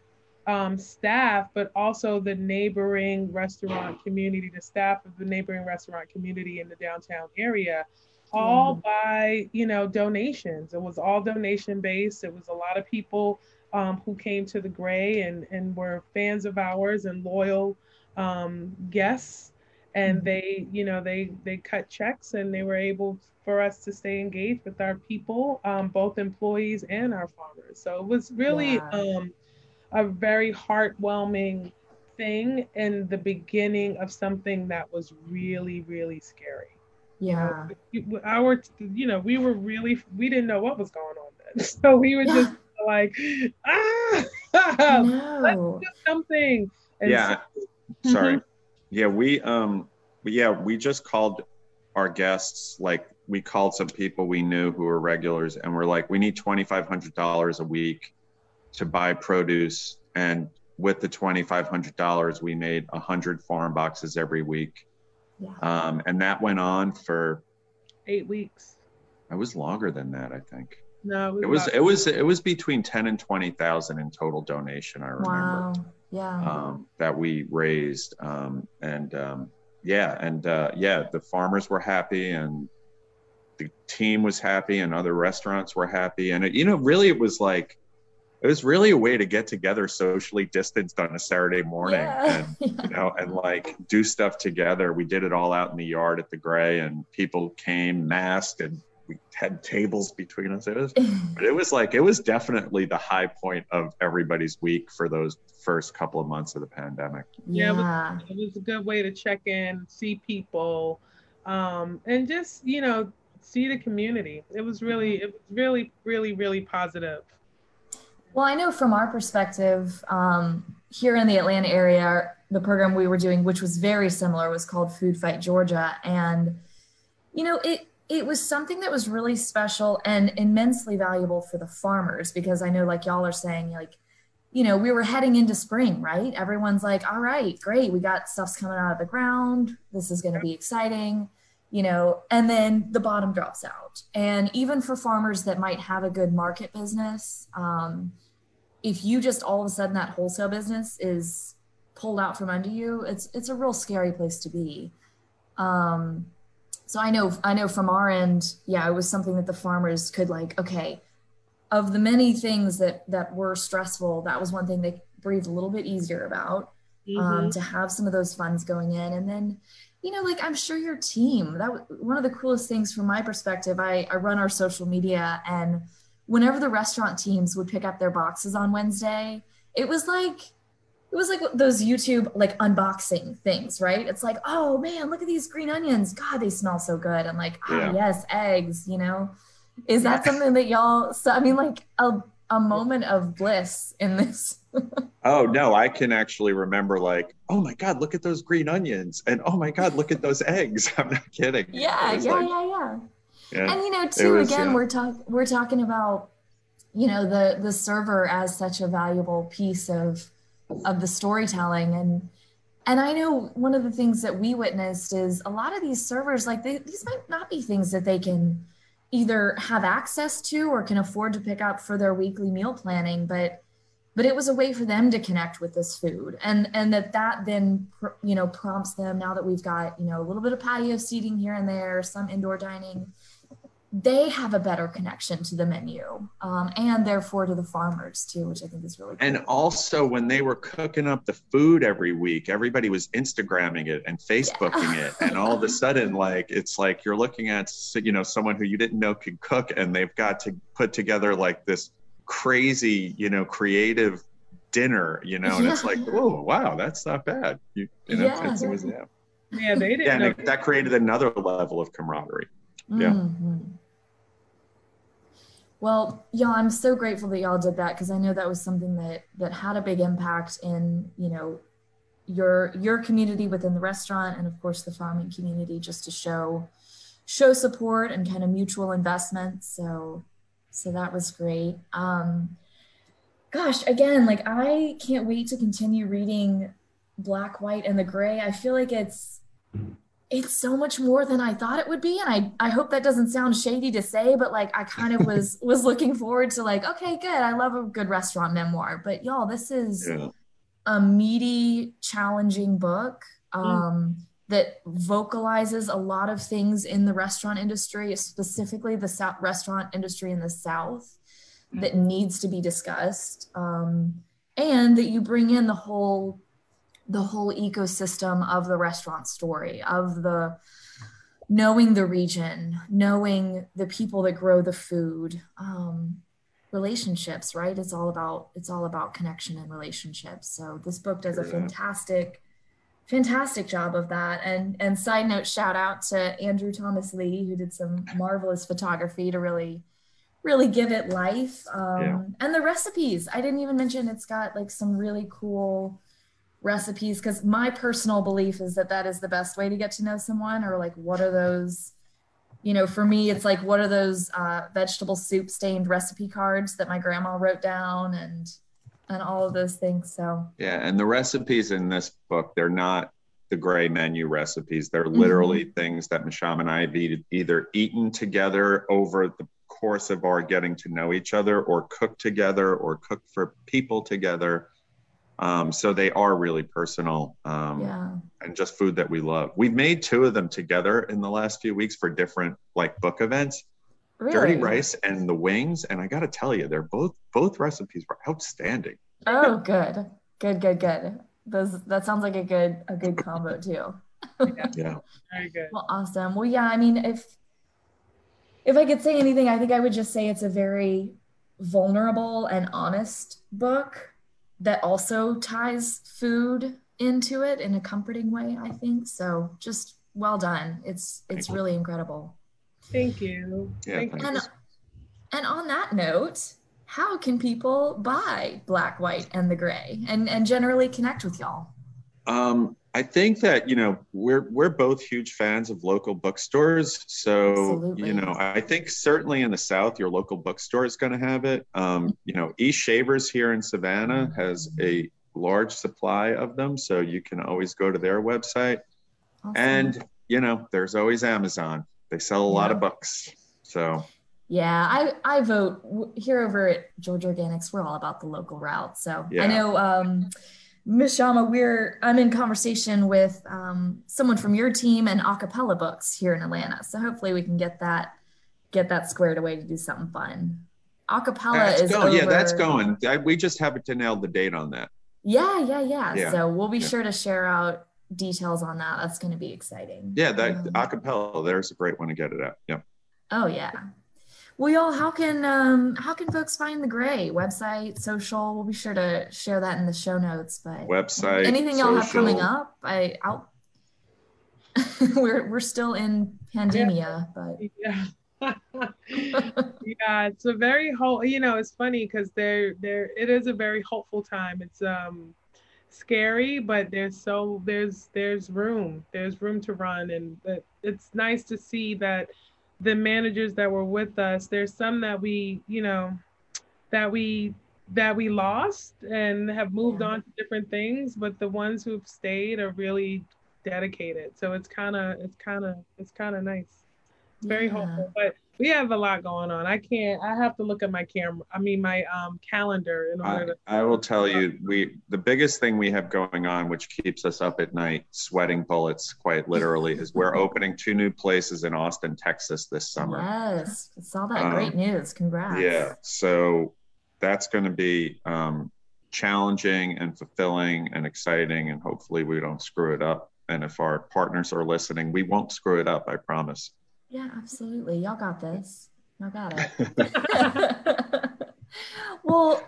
um, staff, but also the neighboring restaurant community, the staff of the neighboring restaurant community in the downtown area, all mm. by you know donations. It was all donation based. It was a lot of people um, who came to the Grey and and were fans of ours and loyal um, guests. And mm. they, you know, they they cut checks and they were able for us to stay engaged with our people, um, both employees and our farmers. So it was really yeah. um, a very heartwarming thing in the beginning of something that was really, really scary. Yeah. Our, you know, we were really, we didn't know what was going on then. So we were yeah. just like, ah, no. let's do something. And yeah. So, Sorry. Mm-hmm. Yeah. We, um, yeah, we just called our guests, like, we called some people we knew who were regulars and we're like, we need $2,500 a week to buy produce. And with the $2,500, we made 100 farm boxes every week yeah. Um, and that went on for eight weeks. It was longer than that, I think. No, it was it was it was between ten and twenty thousand in total donation. I remember. Wow. Yeah. Um, that we raised, um, and um, yeah, and uh, yeah, the farmers were happy, and the team was happy, and other restaurants were happy, and it, you know, really, it was like it was really a way to get together socially distanced on a Saturday morning yeah. and you know and like do stuff together. We did it all out in the yard at the Grey and people came masked and we had tables between us. It was but it was like it was definitely the high point of everybody's week for those first couple of months of the pandemic. Yeah, yeah. It, was, it was a good way to check in, see people, um, and just, you know, see the community. It was really, it was really, really, really positive. Well, I know from our perspective um, here in the Atlanta area, the program we were doing, which was very similar, was called Food Fight Georgia, and you know it it was something that was really special and immensely valuable for the farmers because I know, like y'all are saying, like you know, we were heading into spring, right? Everyone's like, all right, great, we got stuff's coming out of the ground. This is going to be exciting you know, and then the bottom drops out. And even for farmers that might have a good market business, um, if you just all of a sudden that wholesale business is pulled out from under you, it's it's a real scary place to be. Um, so I know I know from our end, yeah, it was something that the farmers could like, okay, of the many things that that were stressful, that was one thing they breathed a little bit easier about. Um, mm-hmm. Um, to have some of those funds going in, and then you know, like I'm sure your team, that one of the coolest things from my perspective, I, I run our social media and whenever the restaurant teams would pick up their boxes on Wednesday, it was like, it was like those YouTube like unboxing things, right? It's like, oh man, look at these green onions. God, they smell so good. I'm like, oh yeah. yes, eggs, you know? Is that something that y'all, so I mean, like a, a moment of bliss in this oh no, I can actually remember like, oh my god, look at those green onions, and oh my god, look at those eggs. I'm not kidding. Yeah, yeah, like, yeah, yeah, yeah. And you know, too, was, again, yeah. we're talking we're talking about you know the the server as such a valuable piece of of the storytelling. And and i know one of the things that we witnessed is a lot of these servers like they, these might not be things that they can either have access to or can afford to pick up for their weekly meal planning but but it was a way for them to connect with this food. And and that that then you know prompts them now that we've got you know a little bit of patio seating here and there some indoor dining they have a better connection to the menu um, and therefore to the farmers too which i think is really cool. and also when they were cooking up the food every week everybody was instagramming it and facebooking yeah. it and all of a sudden like it's like you're looking at you know someone who you didn't know could cook and they've got to put together like this crazy, you know, creative dinner, you know, and yeah. it's like, oh wow, that's not bad. You, you know, yeah. it was yeah. Yeah, they didn't. Yeah, and that created another level of camaraderie. Yeah. Mm-hmm. Well, y'all, I'm so grateful that y'all did that because I know that was something that that had a big impact in, you know, your your community within the restaurant and of course the farming community just to show show support and kind of mutual investment. So so that was great. Um, gosh, again, like I can't wait to continue reading Black, White, and the Grey. I feel like it's it's so much more than I thought it would be, and I I hope that doesn't sound shady to say, but like I kind of was was looking forward to like, okay, good. I love a good restaurant memoir, but y'all, this is yeah. a meaty, challenging book. Mm. Um, mm that vocalizes a lot of things in the restaurant industry, specifically the South restaurant industry in the South, that mm-hmm. needs to be discussed, um, and that you bring in the whole the whole ecosystem of the restaurant story of the knowing the region, knowing the people that grow the food. Um, relationships right it's all about it's all about connection and relationships so this book does a fantastic fantastic job of that. And and side note, shout out to Andrew Thomas Lee, who did some marvelous photography to really really give it life. Um, yeah. And the recipes, I didn't even mention it's got like some really cool recipes because my personal belief is that that is the best way to get to know someone or like what are those you know for me it's like what are those uh, vegetable soup stained recipe cards that my grandma wrote down and and all of those things. So yeah, and the recipes in this book, they're not the grey menu recipes. They're literally mm-hmm. things that Mashama and I have either eaten together over the course of our getting to know each other, or cooked together, or cooked for people together. Um, so they are really personal um, yeah. and just food that we love. We've made two of them together in the last few weeks for different like book events. Really? Dirty rice and the wings, and I got to tell you, they're both both recipes were outstanding. Oh, good, good, good, good. Those that sounds like a good a good combo too. yeah. yeah, very good. Well, awesome. Well, yeah. I mean, if if I could say anything, I think I would just say it's a very vulnerable and honest book that also ties food into it in a comforting way. I think so. Just well done. It's it's really incredible. Thank you. Yeah, Thank and, and on that note, how can people buy Black, White, and the Grey and, and generally connect with y'all? Um, I think that you know we're we're both huge fans of local bookstores. So Absolutely. you know, I think certainly in the South, your local bookstore is going to have it. Um, you know, East Shavers here in Savannah has a large supply of them, so you can always go to their website. Awesome. And you know, there's always Amazon. They sell a yeah. lot of books. So yeah, I I vote here over at Georgia Organics. We're all about the local route. So yeah. I know um Mashama, we're I'm in conversation with um, someone from your team and A Cappella Books here in Atlanta. So hopefully we can get that get that squared away to do something fun. A Cappella that's is going. Over... Yeah, that's going. we just haven't to nail the date on that. Yeah, yeah, yeah. yeah. So we'll be yeah. sure to share out details on that. That's going to be exciting. Yeah, that um, A Cappella. There's a great one to get it at. Yeah. Oh yeah. Well, y'all, how can um how can folks find the grey website, social? We'll be sure to share that in the show notes. But website, anything y'all have coming up? I out. we're we're still in pandemia, yeah. but yeah. yeah, it's a very whole. You know, it's funny because there, there, it is a very hopeful time. It's um, scary, but there's so there's there's room. There's room to run, and it's nice to see that the managers that were with us, there's some that we, you know, that we that we lost and have moved on to different things, but the ones who've stayed are really dedicated. So it's kind of it's kind of it's kind of nice. Very yeah. hopeful, but we have a lot going on. I can't. I have to look at my camera. I mean, my um, calendar in order I, to. I will tell you, we the biggest thing we have going on, which keeps us up at night, sweating bullets, quite literally, is we're opening two new places in Austin, Texas this summer. Yes, I saw that. Um, Great news. Congrats. Yeah. So that's going to be um, challenging and fulfilling and exciting, and hopefully we don't screw it up. And if our partners are listening, we won't screw it up. I promise. Yeah, absolutely. Y'all got this. Y'all got it. well,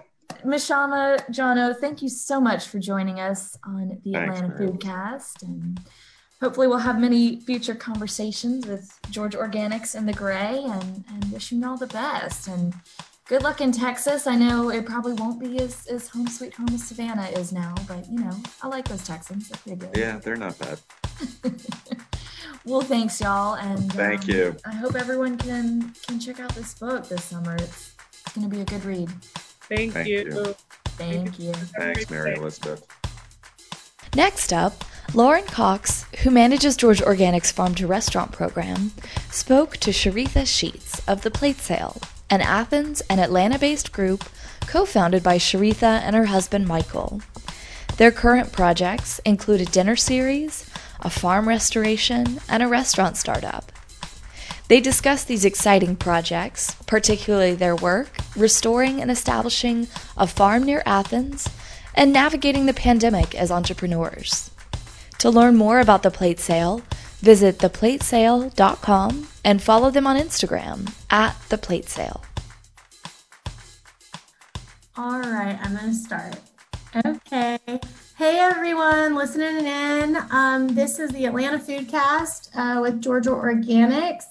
Mashama, Johno, thank you so much for joining us on the Thanks, Atlanta man. Foodcast. And hopefully we'll have many future conversations with Georgia Organics and the Grey and, and wishing you all the best. And good luck in Texas. I know it probably won't be as, as home sweet home as Savannah is now, but you know, I like those Texans. They're pretty good. Yeah, they're not bad. Well, thanks, y'all, and thank um, you. I hope everyone can can check out this book this summer. It's, it's going to be a good read. Thank, thank you. you. Thank you. Thanks, Mary Elizabeth. Next up, Lauren Cox, who manages Georgia Organics Farm to Restaurant program, spoke to Shyretha Sheats of The Plate Sale, an Athens and Atlanta based group co founded by Shyretha and her husband Michael. Their current projects include a dinner series, a farm restoration, and a restaurant startup. They discuss these exciting projects, particularly their work restoring and establishing a farm near Athens and navigating the pandemic as entrepreneurs. To learn more about the plate sale, visit theplatesale.com and follow them on Instagram at theplatesale. All right, I'm going to start. Okay. Hey everyone, listening in. Um, this is the Atlanta Foodcast uh, with Georgia Organics.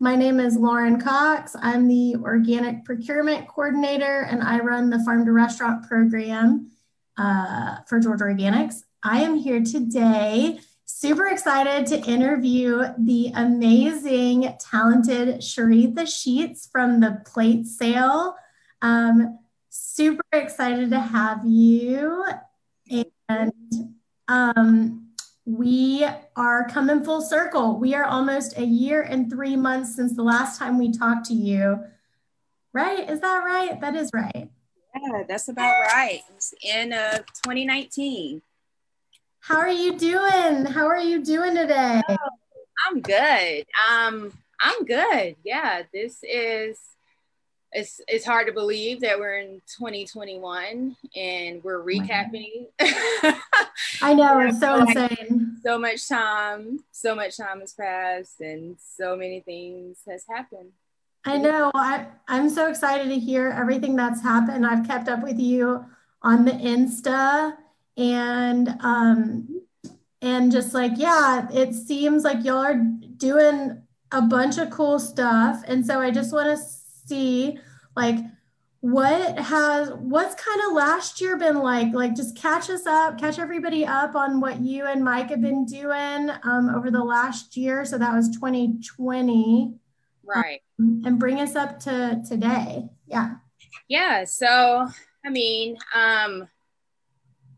My name is Lauren Cox. I'm the Organic Procurement Coordinator and I run the Farm to Restaurant program uh, for Georgia Organics. I am here today, super excited to interview the amazing, talented Shyretha Sheats from the Plate Sale. Um, super excited to have you. And um, we are coming full circle. We are almost a year and three months since the last time we talked to you. Right? Is that right? That is right. Yeah, that's about right. It's in uh, 2019. How are you doing? How are you doing today? Oh, I'm good. Um, I'm good. Yeah, this is it's it's hard to believe that we're in 2021 and we're recapping. I know it's so insane. So much time, so much time has passed, and so many things has happened. I know. I, I'm so excited to hear everything that's happened. I've kept up with you on the Insta and um and just like yeah, it seems like y'all are doing a bunch of cool stuff. And so I just want to see like what has what's kind of last year been like? Like just catch us up catch everybody up on what you and mike have been doing um, over the last year. So that was 2020 right. Um, and bring us up to today. Yeah. Yeah so i mean um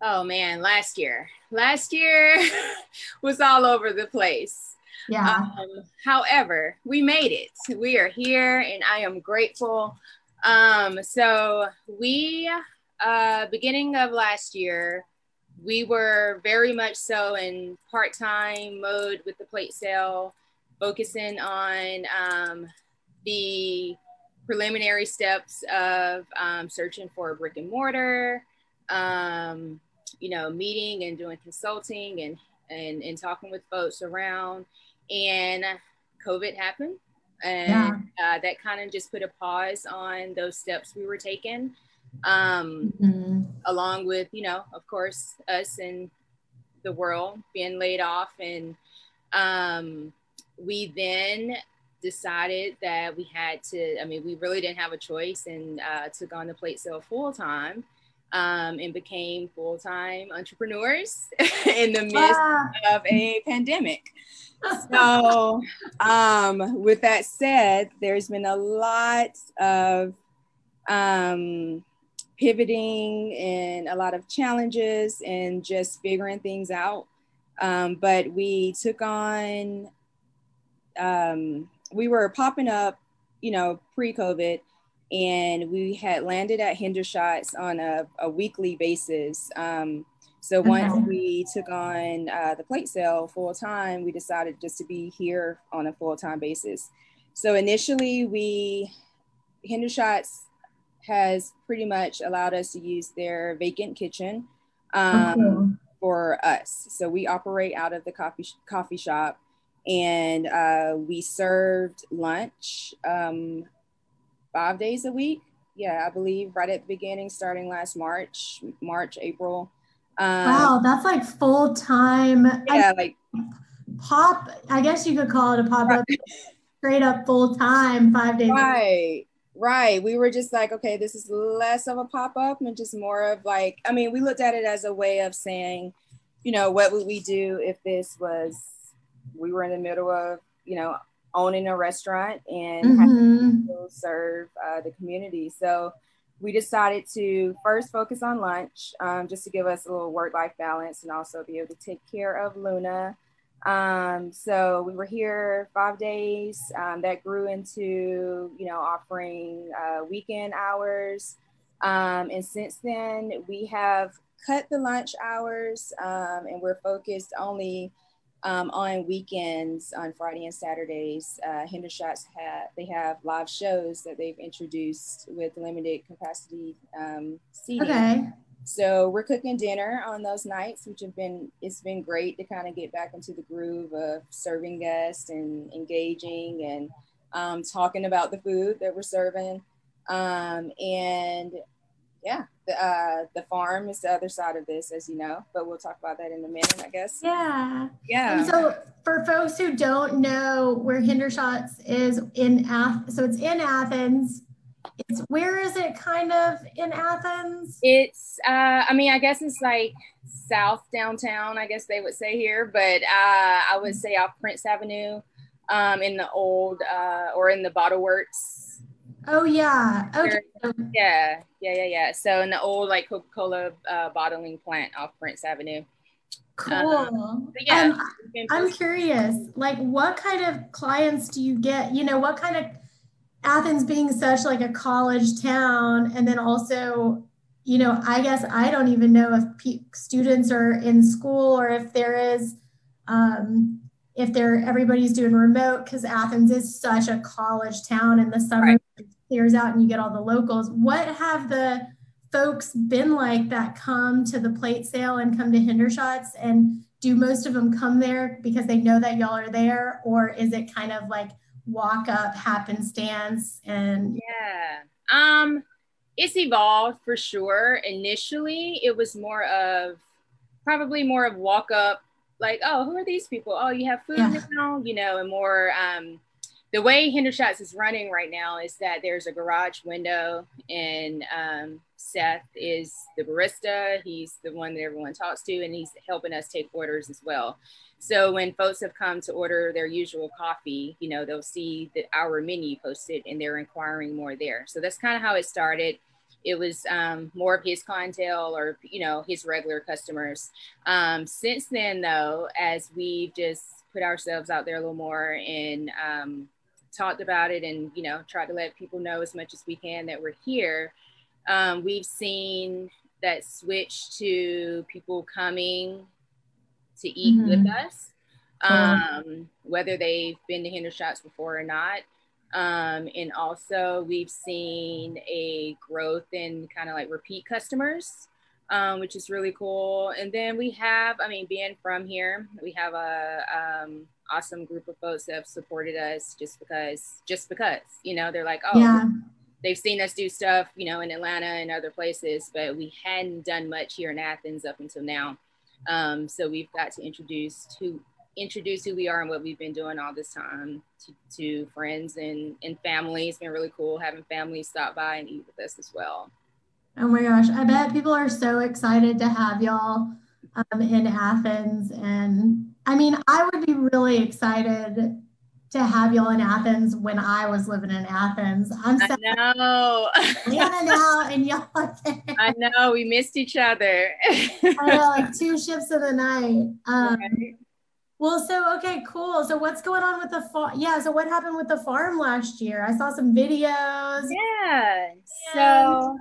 oh man last year. Last year was all over the place. Yeah. Um, however, we made it. We are here, and I am grateful. Um, so we, uh, beginning of last year, we were very much so in part-time mode with the plate sale, focusing on um, the preliminary steps of um, searching for a brick and mortar, um, you know, meeting and doing consulting and, and, and talking with folks around. And COVID happened. And yeah. uh, that kind of just put a pause on those steps we were taking, um, mm-hmm. along with, you know, of course, us and the world being laid off. And um, we then decided that we had to, I mean, we really didn't have a choice and uh, took on the plate sale full time um, and became full time entrepreneurs in the midst ah. of a pandemic. So, um, with that said, there's been a lot of um, pivoting and a lot of challenges and just figuring things out. Um, but we took on um, we were popping up, you know, pre-COVID, and we had landed at Hendershots on a, a weekly basis. Um, so once okay. we took on uh, the plate sale full time, we decided just to be here on a full time basis. So initially, we Hendershots has pretty much allowed us to use their vacant kitchen um, okay. for us. So we operate out of the coffee coffee shop and uh, we served lunch um, five days a week. Yeah, I believe right at the beginning, starting last March, March, April. Um, wow, that's like full time. Yeah, like pop. I guess you could call it a pop up, right. straight up full time, five days. Right, right. We were just like, okay, this is less of a pop up and just more of like. I mean, we looked at it as a way of saying, you know, what would we do if this was we were in the middle of, you know, owning a restaurant and mm-hmm. to serve uh, the community. So we decided to first focus on lunch um, just to give us a little work life balance and also be able to take care of Luna. Um, so we were here five days. Um, that grew into, you know, offering uh, weekend hours. Um, and since then, we have cut the lunch hours um, and we're focused only um, on weekends, on Friday and Saturdays, uh, Hendershots have they have live shows that they've introduced with limited capacity um, seating. Okay. So we're cooking dinner on those nights, which have been it's been great to kind of get back into the groove of serving guests and engaging and um, talking about the food that we're serving. Um, and yeah, the uh, the farm is the other side of this, as you know, but we'll talk about that in a minute, I guess. Yeah. Yeah. And so for folks who don't know where Hendershots is in Athens, so it's in Athens. It's where is it kind of in Athens? It's uh I mean, I guess it's like south downtown, I guess they would say here, but uh I would say off Prince Avenue, um in the old uh or in the bottle works Oh yeah. Okay. Yeah, yeah, yeah, yeah. So in the old like Coca Cola uh, bottling plant off Prince Avenue. Cool. Um, yeah, um, I'm curious. Like, what kind of clients do you get? You know, what kind of Athens being such like a college town, and then also, you know, I guess I don't even know if p- students are in school or if there is. Um, if they're everybody's doing remote because Athens is such a college town in the summer right. Clears out and you get all the locals. What have the folks been like that come to the plate sale and come to Hendershots and do most of them come there because they know that y'all are there or is it kind of like walk up happenstance and yeah um it's evolved for sure initially it was more of probably more of walk up like, oh, who are these people? Oh, you have food yeah. now, you know, and more. Um, the way Hendershots is running right now is that there's a garage window, and um, Seth is the barista. He's the one that everyone talks to, and he's helping us take orders as well. So when folks have come to order their usual coffee, you know, they'll see the our menu posted, and they're inquiring more there. So that's kind of how it started it was um, more of his clientele or you know his regular customers um, since then though as we've just put ourselves out there a little more and um, talked about it and you know tried to let people know as much as we can that we're here um, we've seen that switch to people coming to eat mm-hmm. with us um, whether they've been to Hendershots before or not um, and also we've seen a growth in kind of like repeat customers um, which is really cool. And then we have, I mean, being from here, we have a um, awesome group of folks that have supported us just because, just because, you know, they're like, oh, yeah. they've seen us do stuff, you know, in Atlanta and other places, but we hadn't done much here in Athens up until now. Um, so we've got to introduce to introduce who we are and what we've been doing all this time to, to friends and, and family. It's been really cool having families stop by and eat with us as well. Oh my gosh, I bet people are so excited to have y'all um, in Athens. And I mean, I would be really excited to have y'all in Athens when I was living in Athens. I'm I know. Atlanta now, and y'all. I know we missed each other. I know, like two ships of the night. Um, right. Well, so okay, cool. So what's going on with the farm? Yeah, so what happened with the farm last year? I saw some videos. Yeah. So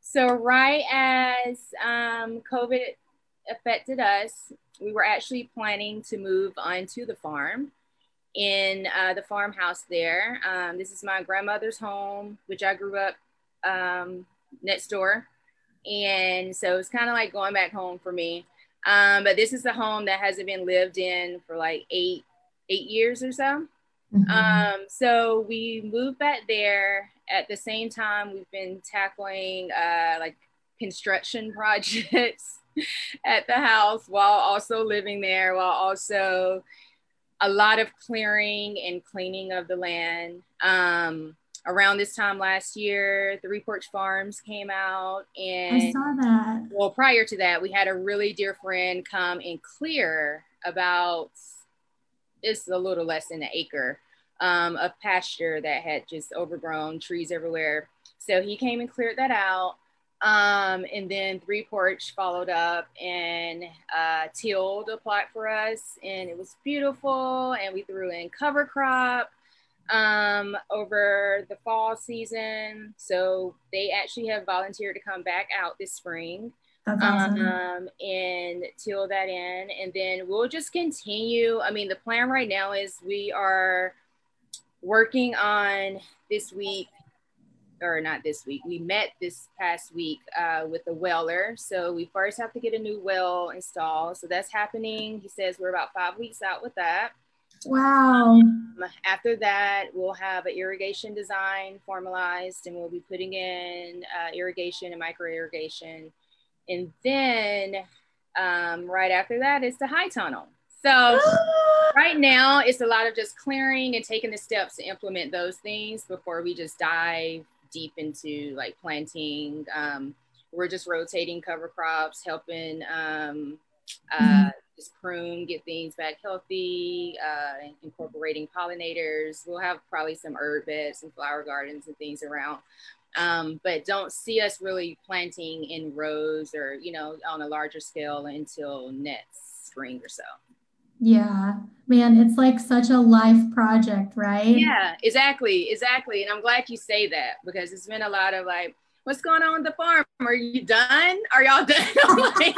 so right as um, COVID affected us, we were actually planning to move onto the farm in uh, the farmhouse there. Um, this is my grandmother's home, which I grew up um, next door. And so it's kind of like going back home for me. Um, but this is the home that hasn't been lived in for like eight, eight years or so. Mm-hmm. Um, so we moved back there at the same time, we've been tackling uh, like construction projects at the house while also living there, while also a lot of clearing and cleaning of the land. Um, around this time last year, Three Porch Farms came out, and I saw that. Well, prior to that, we had a really dear friend come and clear about it's a little less than an acre um, of pasture that had just overgrown trees everywhere. So he came and cleared that out. Um, and then Three Porch followed up and uh, tilled a plot for us, and it was beautiful. And we threw in cover crop um, over the fall season. So they actually have volunteered to come back out this spring. Awesome. Um, and till that in, and then we'll just continue. I mean, the plan right now is we are working on this week or not this week we met this past week uh, with a weller. So we first have to get a new well installed. So that's happening. He says we're about five weeks out with that. Wow. Um, after that we'll have an irrigation design formalized and we'll be putting in uh, irrigation and micro irrigation. And then um, right after that is the high tunnel. So right now it's a lot of just clearing and taking the steps to implement those things before we just dive deep into like planting. Um, we're just rotating cover crops, helping um, uh, mm-hmm. just prune, get things back healthy, uh, incorporating pollinators. We'll have probably some herb beds and flower gardens and things around. Um, but don't see us really planting in rows or, you know, on a larger scale until next spring or so. Yeah, man, it's like such a life project, right? Yeah, exactly, exactly. And I'm glad you say that because it's been a lot of like, what's going on with the farm? Are you done? Are y'all done? like,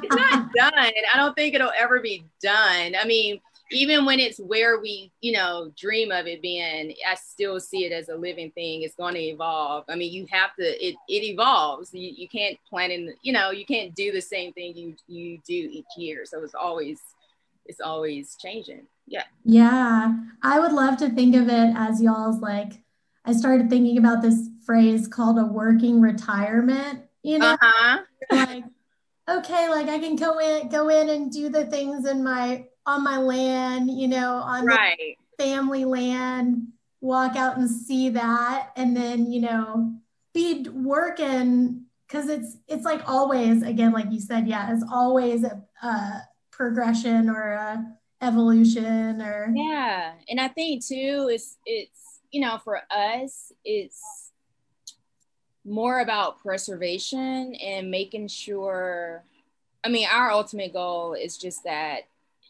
it's not done. I don't think it'll ever be done. I mean, even when it's where we, you know, dream of it being, I still see it as a living thing. It's going to evolve. I mean, you have to, it, it evolves. You, you can't plan in, you know, you can't do the same thing you, you do each year. So it's always it's always changing. Yeah. Yeah. I would love to think of it as y'all's like, I started thinking about this phrase called a working retirement, you know? Uh-huh. like, okay, like I can go in, go in and do the things in my on my land, you know, on right. family land, walk out and see that, and then, you know, be working because it's it's like always again like you said yeah it's always a, a progression or a evolution or yeah and i think too it's it's you know for us it's more about preservation and making sure i mean our ultimate goal is just that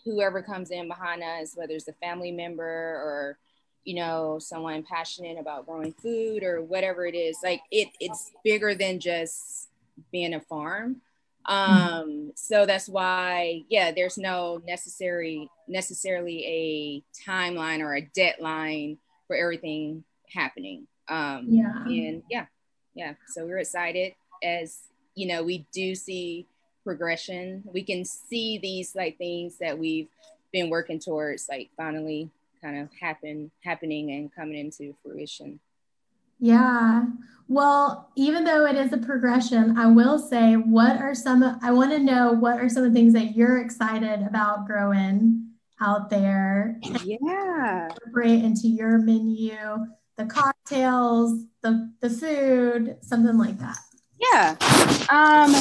whoever comes in behind us, whether it's a family member or you know someone passionate about growing food or whatever it is, like it it's bigger than just being a farm. Um, so that's why, yeah, there's no necessary necessarily a timeline or a deadline for everything happening. Um, Yeah. and yeah, yeah. So we're excited as you know we do see progression. We can see these like things that we've been working towards, like finally kind of happen happening and coming into fruition. Yeah. Well, even though it is a progression, I will say, what are some, I want to know what are some of the things that you're excited about growing out there, Yeah. incorporate into your menu, the cocktails, the, the food, something like that. Yeah. Um,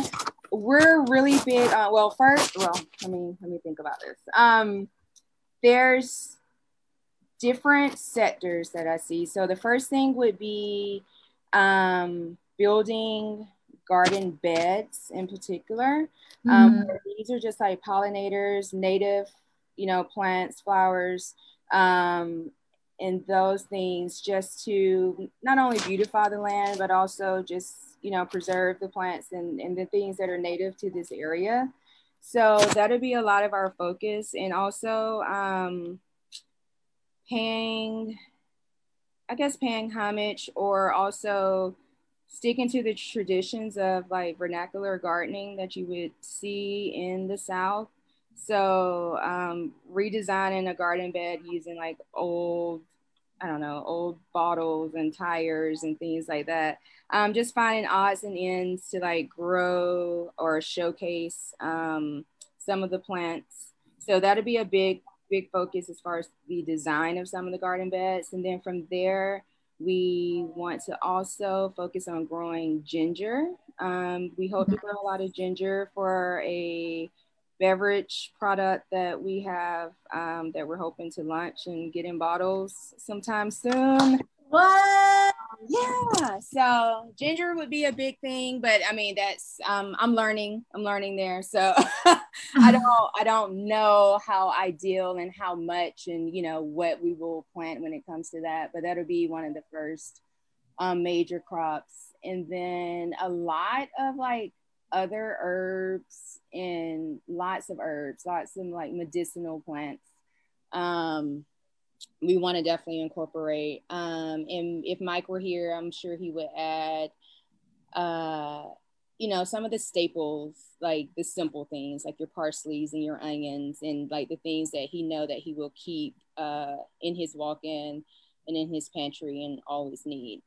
we're really big. Uh, well, first, well, let me let me think about this. Um, there's different sectors that I see. So the first thing would be um, building garden beds in particular. Um, Mhm. these are just like pollinators, native, you know, plants, flowers, um, and those things just to not only beautify the land, but also just, you know, preserve the plants and, and the things that are native to this area. So that'll be a lot of our focus. And also um, paying, I guess, paying homage or also sticking to the traditions of like vernacular gardening that you would see in the South. So um, redesigning a garden bed using like old, I don't know, old bottles and tires and things like that. Um, just finding odds and ends to like grow or showcase um, some of the plants. So that'll be a big, big focus as far as the design of some of the garden beds. And then from there, we want to also focus on growing ginger. Um, we hope to grow a lot of ginger for a beverage product that we have um, that we're hoping to launch and get in bottles sometime soon. What? Yeah, so ginger would be a big thing, but I mean that's um, I'm learning. I'm learning there, so I don't I don't know how ideal and how much and you know what we will plant when it comes to that, but that'll be one of the first um, major crops, and then a lot of like other herbs and lots of herbs, lots of like medicinal plants. Um, we want to definitely incorporate. Um, and if Mike were here, I'm sure he would add, uh, you know, some of the staples, like the simple things, like your parsleys and your onions, and like the things that he know that he will keep uh, in his walk-in and in his pantry and always need.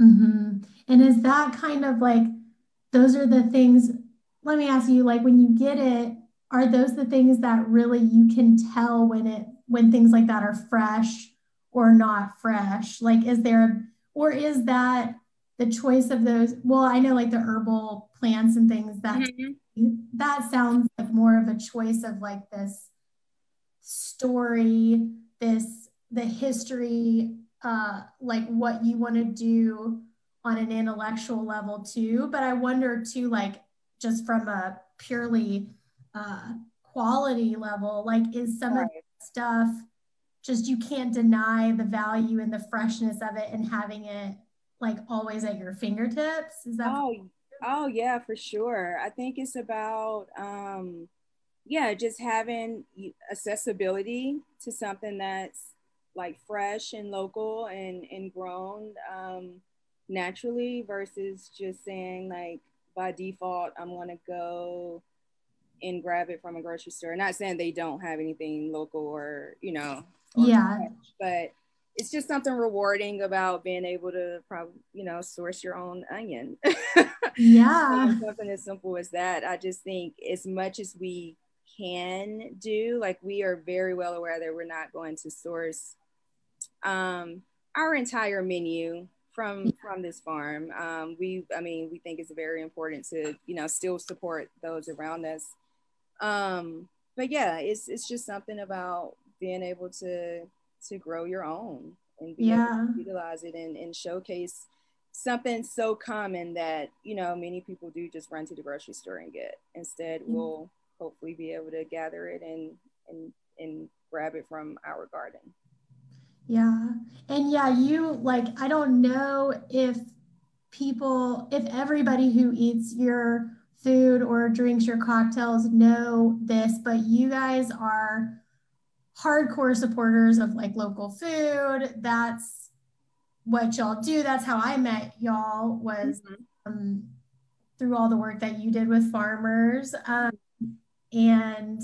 Mm-hmm. And is that kind of like, those are the things, let me ask you, like when you get it, are those the things that really you can tell when it, when things like that are fresh or not fresh? Like, is there, or is that the choice of those? Well, I know like the herbal plants and things that, that sounds like more of a choice of like this story, this, the history, uh, like what you want to do on an intellectual level too. But I wonder too, like just from a purely uh, quality level, like is some of Right. that stuff just you can't deny the value and the freshness of it and having it like always at your fingertips? Is that Oh, oh yeah, for sure. I think it's about um yeah, just having accessibility to something that's like fresh and local and and grown um naturally versus just saying like by default I'm to go and grab it from a grocery store. Not saying they don't have anything local or, you know, or Yeah. fresh, but it's just something rewarding about being able to probably, you know, source your own onion. yeah. Something as simple as that. I just think as much as we can do, like we are very well aware that we're not going to source um, our entire menu from from this farm. Um, we, I mean, we think it's very important to you know still support those around us. Um, but yeah, it's it's just something about being able to to grow your own and be Yeah. able to utilize it and, and showcase something so common that you know many people do just run to the grocery store and get instead Mm. we'll hopefully be able to gather it and and and grab it from our garden. Yeah. And yeah, you like, I don't know if people, if everybody who eats your food or drinks your cocktails know this, but you guys are hardcore supporters of like local food. That's what y'all do. That's how I met y'all was mm-hmm. um, through all the work that you did with farmers. Um, and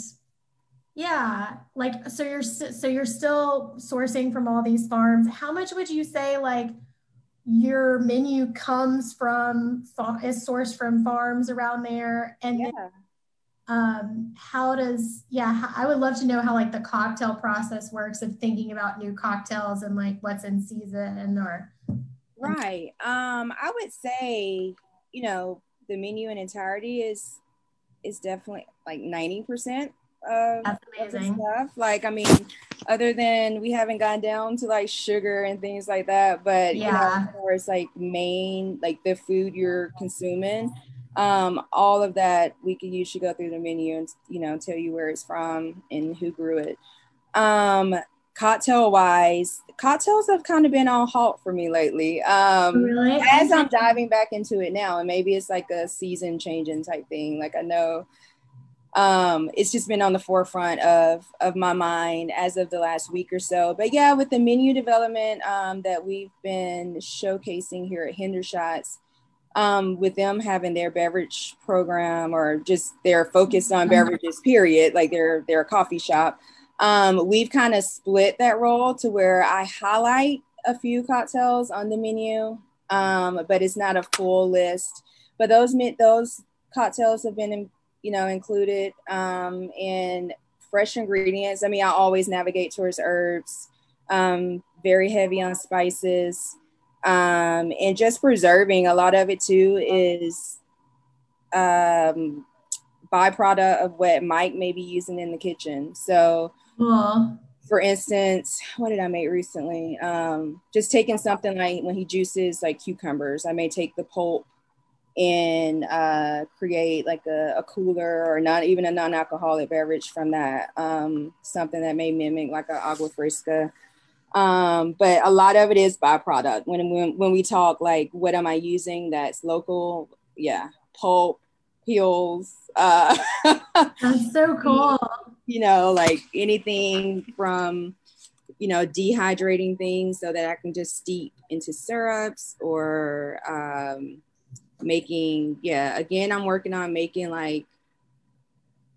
yeah, like so you're so you're still sourcing from all these farms. How much would you say like your menu comes from is sourced from farms around there and yeah. then, um how does yeah i would love to know how like the cocktail process works of thinking about new cocktails and like what's in season and or right um i would say you know the menu in entirety is is definitely like 90% of, That's amazing. stuff. Like, I mean, other than we haven't gone down to like sugar and things like that, but yeah, you know, it's like main, like the food you're consuming, um, all of that we could usually go through the menu and you know tell you where it's from and who grew it. Um, cocktail wise, cocktails have kind of been on halt for me lately. Um, really? As I'm diving back into it now, and maybe it's like a season changing type thing. Like I know um, it's just been on the forefront of of my mind as of the last week or so. But yeah, with the menu development um, that we've been showcasing here at Hendershots, um, with them having their beverage program or just their focus on beverages, period, like they're they're a coffee shop. Um, we've kind of split that role to where I highlight a few cocktails on the menu, um, but it's not a full list. But those those cocktails have been you know, included um, in fresh ingredients. I mean, I always navigate towards herbs, um, very heavy on spices, um, and just preserving. A lot of it too is um, byproduct of what Mike may be using in the kitchen. So, Aww. for instance, what did I make recently? Um, just taking something like when he juices like cucumbers, I may take the pulp and uh, create like a, a, cooler or not even a non-alcoholic beverage from that. Um, something that may mimic like an agua fresca. Um, but a lot of it is byproduct. When, when when we talk like what am I using that's local? Yeah, pulp, peels. Uh, that's so cool. You know, like anything from you know dehydrating things so that I can just steep into syrups or um, making yeah again i'm working on making like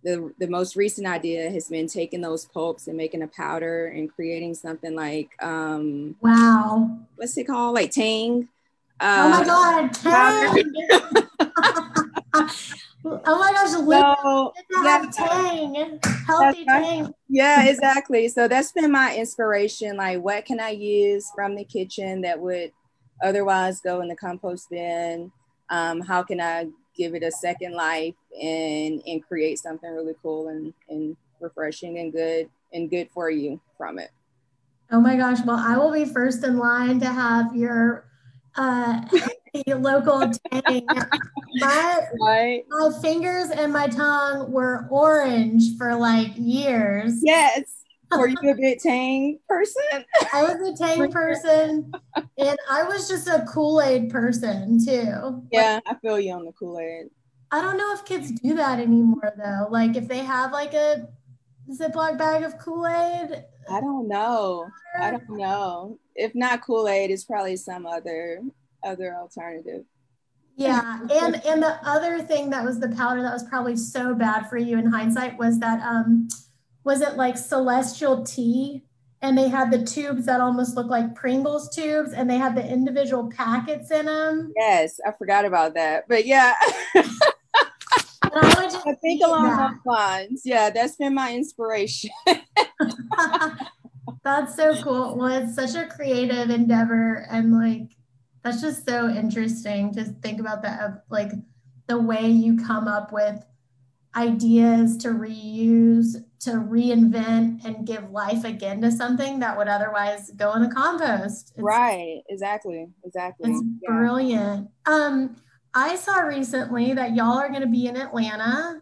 the the most recent idea has been taking those pulps and making a powder and creating something like um wow. what's it called? Like tang? Uh, oh my god. tang. Oh my gosh so, yeah, tang. Healthy tang. Yeah exactly. So that's been my inspiration like what can i use from the kitchen that would otherwise go in the compost bin um, how can I give it a second life and and create something really cool and, and refreshing and good and good for you from it. Oh my gosh. Well, I will be first in line to have your uh, local tang. My, right. my fingers and my tongue were orange for like years. Yes. Were you a bit Tang person? I was a Tang person, and I was just a Kool Aid person too. Yeah, like, I feel you on the Kool Aid. I don't know if kids do that anymore though. Like if they have like a Ziploc bag of Kool Aid. I don't know. I don't know. If not Kool Aid, it's probably some other other alternative. Yeah, and and the other thing that was the powder that was probably so bad for you in hindsight was that um was it like celestial tea and they had the tubes that almost look like Pringles tubes and they had the individual packets in them. Yes, I forgot about that. But yeah. I, I, think along that. those lines. Yeah, that's been my inspiration. that's so cool. Well, it's such a creative endeavor and like that's just so interesting to think about that like the way you come up with ideas to reuse, to reinvent and give life again to something that would otherwise go in the compost. It's, right, exactly, exactly. It's yeah. brilliant. Um, I saw recently that y'all are going to be in Atlanta.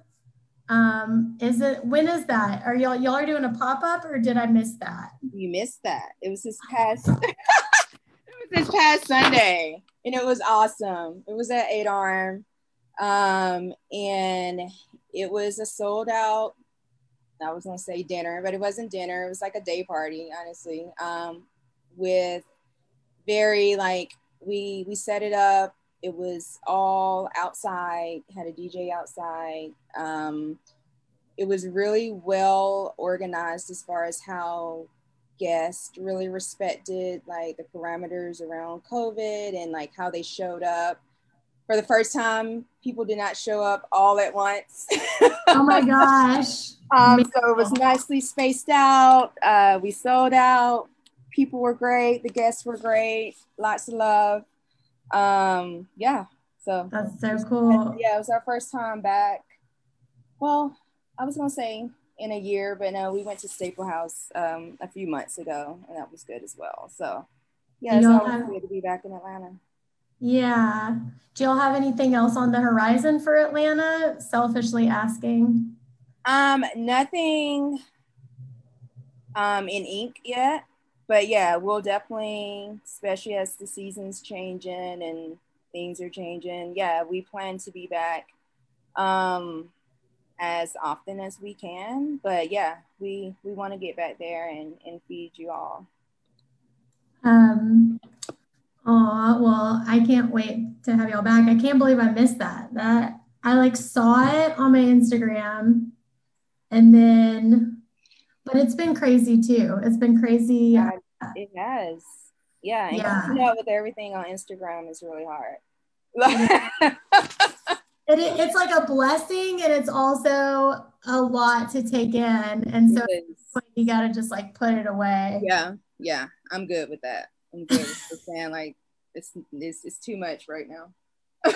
Um, is it when is that? Are y'all y'all are doing a pop up or did I miss that? You missed that. It was this past. it was this past Sunday, and it was awesome. It was at Eight Arm, um, and it was a sold out. I was gonna say dinner, but it wasn't dinner. It was like a day party, honestly. Um, with very like we we set it up it was all outside had a dj outside um, it was really well organized as far as how guests really respected like the parameters around covid and like how they showed up for the first time people did not show up all at once oh my gosh um, so it was nicely spaced out uh, we sold out people were great the guests were great lots of love um, yeah, so that's so cool. Yeah, it was our first time back. Well, I was gonna say in a year, but no, we went to Staplehouse um, a few months ago, and that was good as well. So yeah, it's always good to be back in Atlanta. Yeah. Do y'all have anything else on the horizon for Atlanta? Selfishly asking. Um, nothing um in ink yet but yeah, we'll definitely, especially as the season's changing and things are changing. Yeah, we plan to be back um, as often as we can. But yeah, we we want to get back there and and feed you all. Um. Oh well, I can't wait to have y'all back. I can't believe I missed that. That I like saw it on my Instagram, and then but it's been crazy too. It's been crazy. Yeah, it has. Yeah. And yeah. keeping up with everything on Instagram is really hard. it, it's like a blessing and it's also a lot to take in. And so you got to just like put it away. Yeah. Yeah. I'm good with that. I'm good saying like it's, it's, it's too much right now.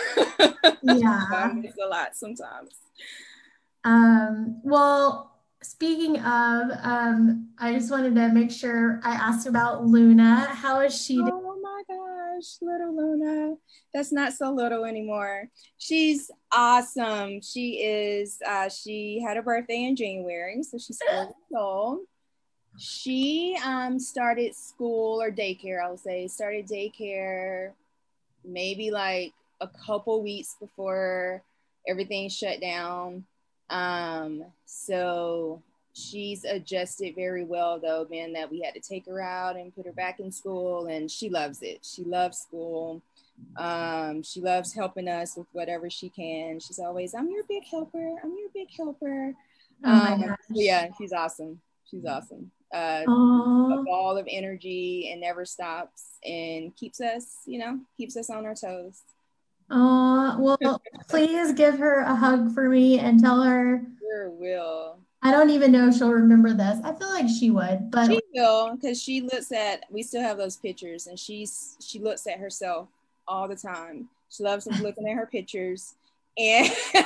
yeah. it's a lot sometimes. Um, well, Speaking of, um, I just wanted to make sure I asked about Luna. How is she? Doing? Oh my gosh, little Luna. That's not so little anymore. She's awesome. She is, uh, she had a birthday in January, so she's four years old. She um, started school or daycare, I would say, started daycare maybe like a couple weeks before everything shut down. Um, so she's adjusted very well though, man, that we had to take her out and put her back in school and she loves it. She loves school. Um, she loves helping us with whatever she can. She's always, I'm your big helper. I'm your big helper. Oh um, yeah, she's awesome. She's awesome. Uh, a ball of energy and never stops and keeps us, you know, keeps us on our toes. Oh, well, please give her a hug for me and tell her. Sure will. I don't even know if she'll remember this. I feel like she would, but she will because she looks at. We still have those pictures, and she's she looks at herself all the time. She loves looking at her pictures, and,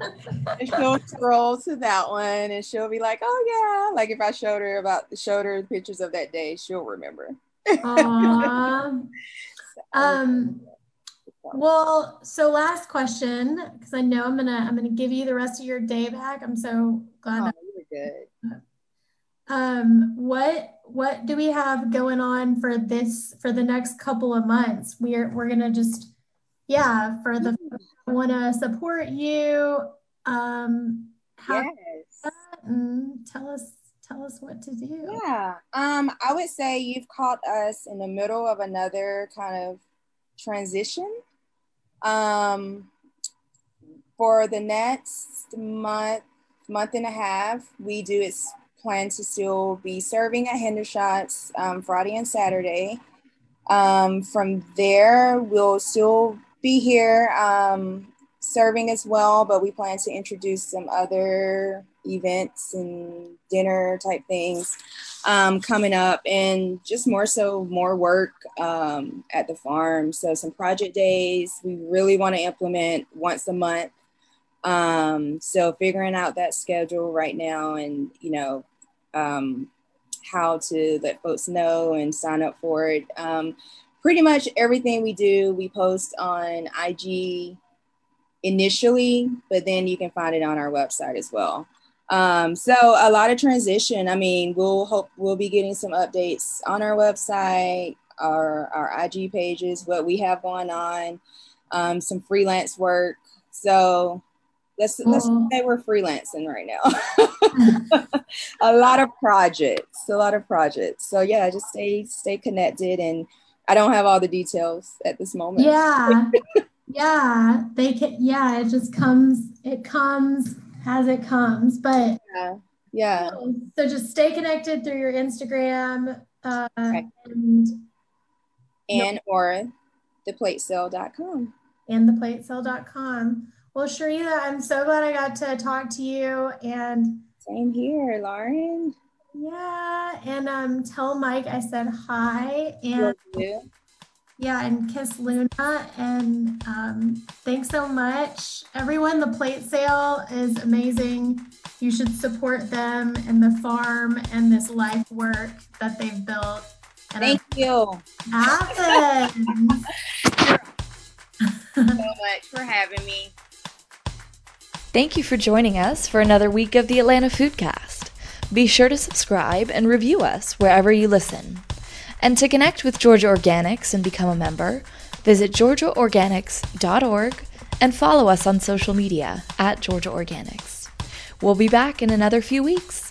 and she'll scroll to that one, and she'll be like, "Oh yeah!" Like if I showed her about showed her the pictures of that day, she'll remember. Aww. um well, so last question, because I know I'm gonna I'm gonna give you the rest of your day back. I'm so glad. Oh, that you're good. Um, what what do we have going on for this for the next couple of months? We're we're gonna just yeah for the I want to support you. Um, how yes. and tell us tell us what to do. Yeah. Um, I would say you've caught us in the middle of another kind of transition um, for the next month, month and a half, we do it's plan to still be serving at Hendershots um, Friday and Saturday. Um, from there, we'll still be here um, serving as well, but we plan to introduce some other events and dinner type things um, coming up and just more so more work um, at the farm. So some project days we really want to implement once a month. Um, so figuring out that schedule right now and you know um, how to let folks know and sign up for it. Um, pretty much everything we do we post on ig initially, but then you can find it on our website as well. Um, so a lot of transition. I mean, we'll hope we'll be getting some updates on our website, our our IG pages, what we have going on, um, some freelance work. So let's let's say we're freelancing right now. a lot of projects, a lot of projects. So yeah, just stay stay connected and I don't have all the details at this moment. Yeah. yeah. They can yeah, it just comes it comes as it comes. But yeah. Yeah. So just stay connected through your Instagram uh, okay. and and or theplatesale.com. And theplatesale.com. Well, Shyretha, I'm so glad I got to talk to you and same here, Lauren. Yeah, and um, tell Mike I said hi and yeah, and kiss Luna and um, thanks so much, everyone. The plate sale is amazing. You should support them and the farm and this life work that they've built. And Thank you. Athens. so much for having me. Thank you for joining us for another week of the Atlanta Foodcast. Be sure to subscribe and review us wherever you listen. And to connect with Georgia Organics and become a member, visit georgiaorganics.org and follow us on social media at Georgia Organics. We'll be back in another few weeks.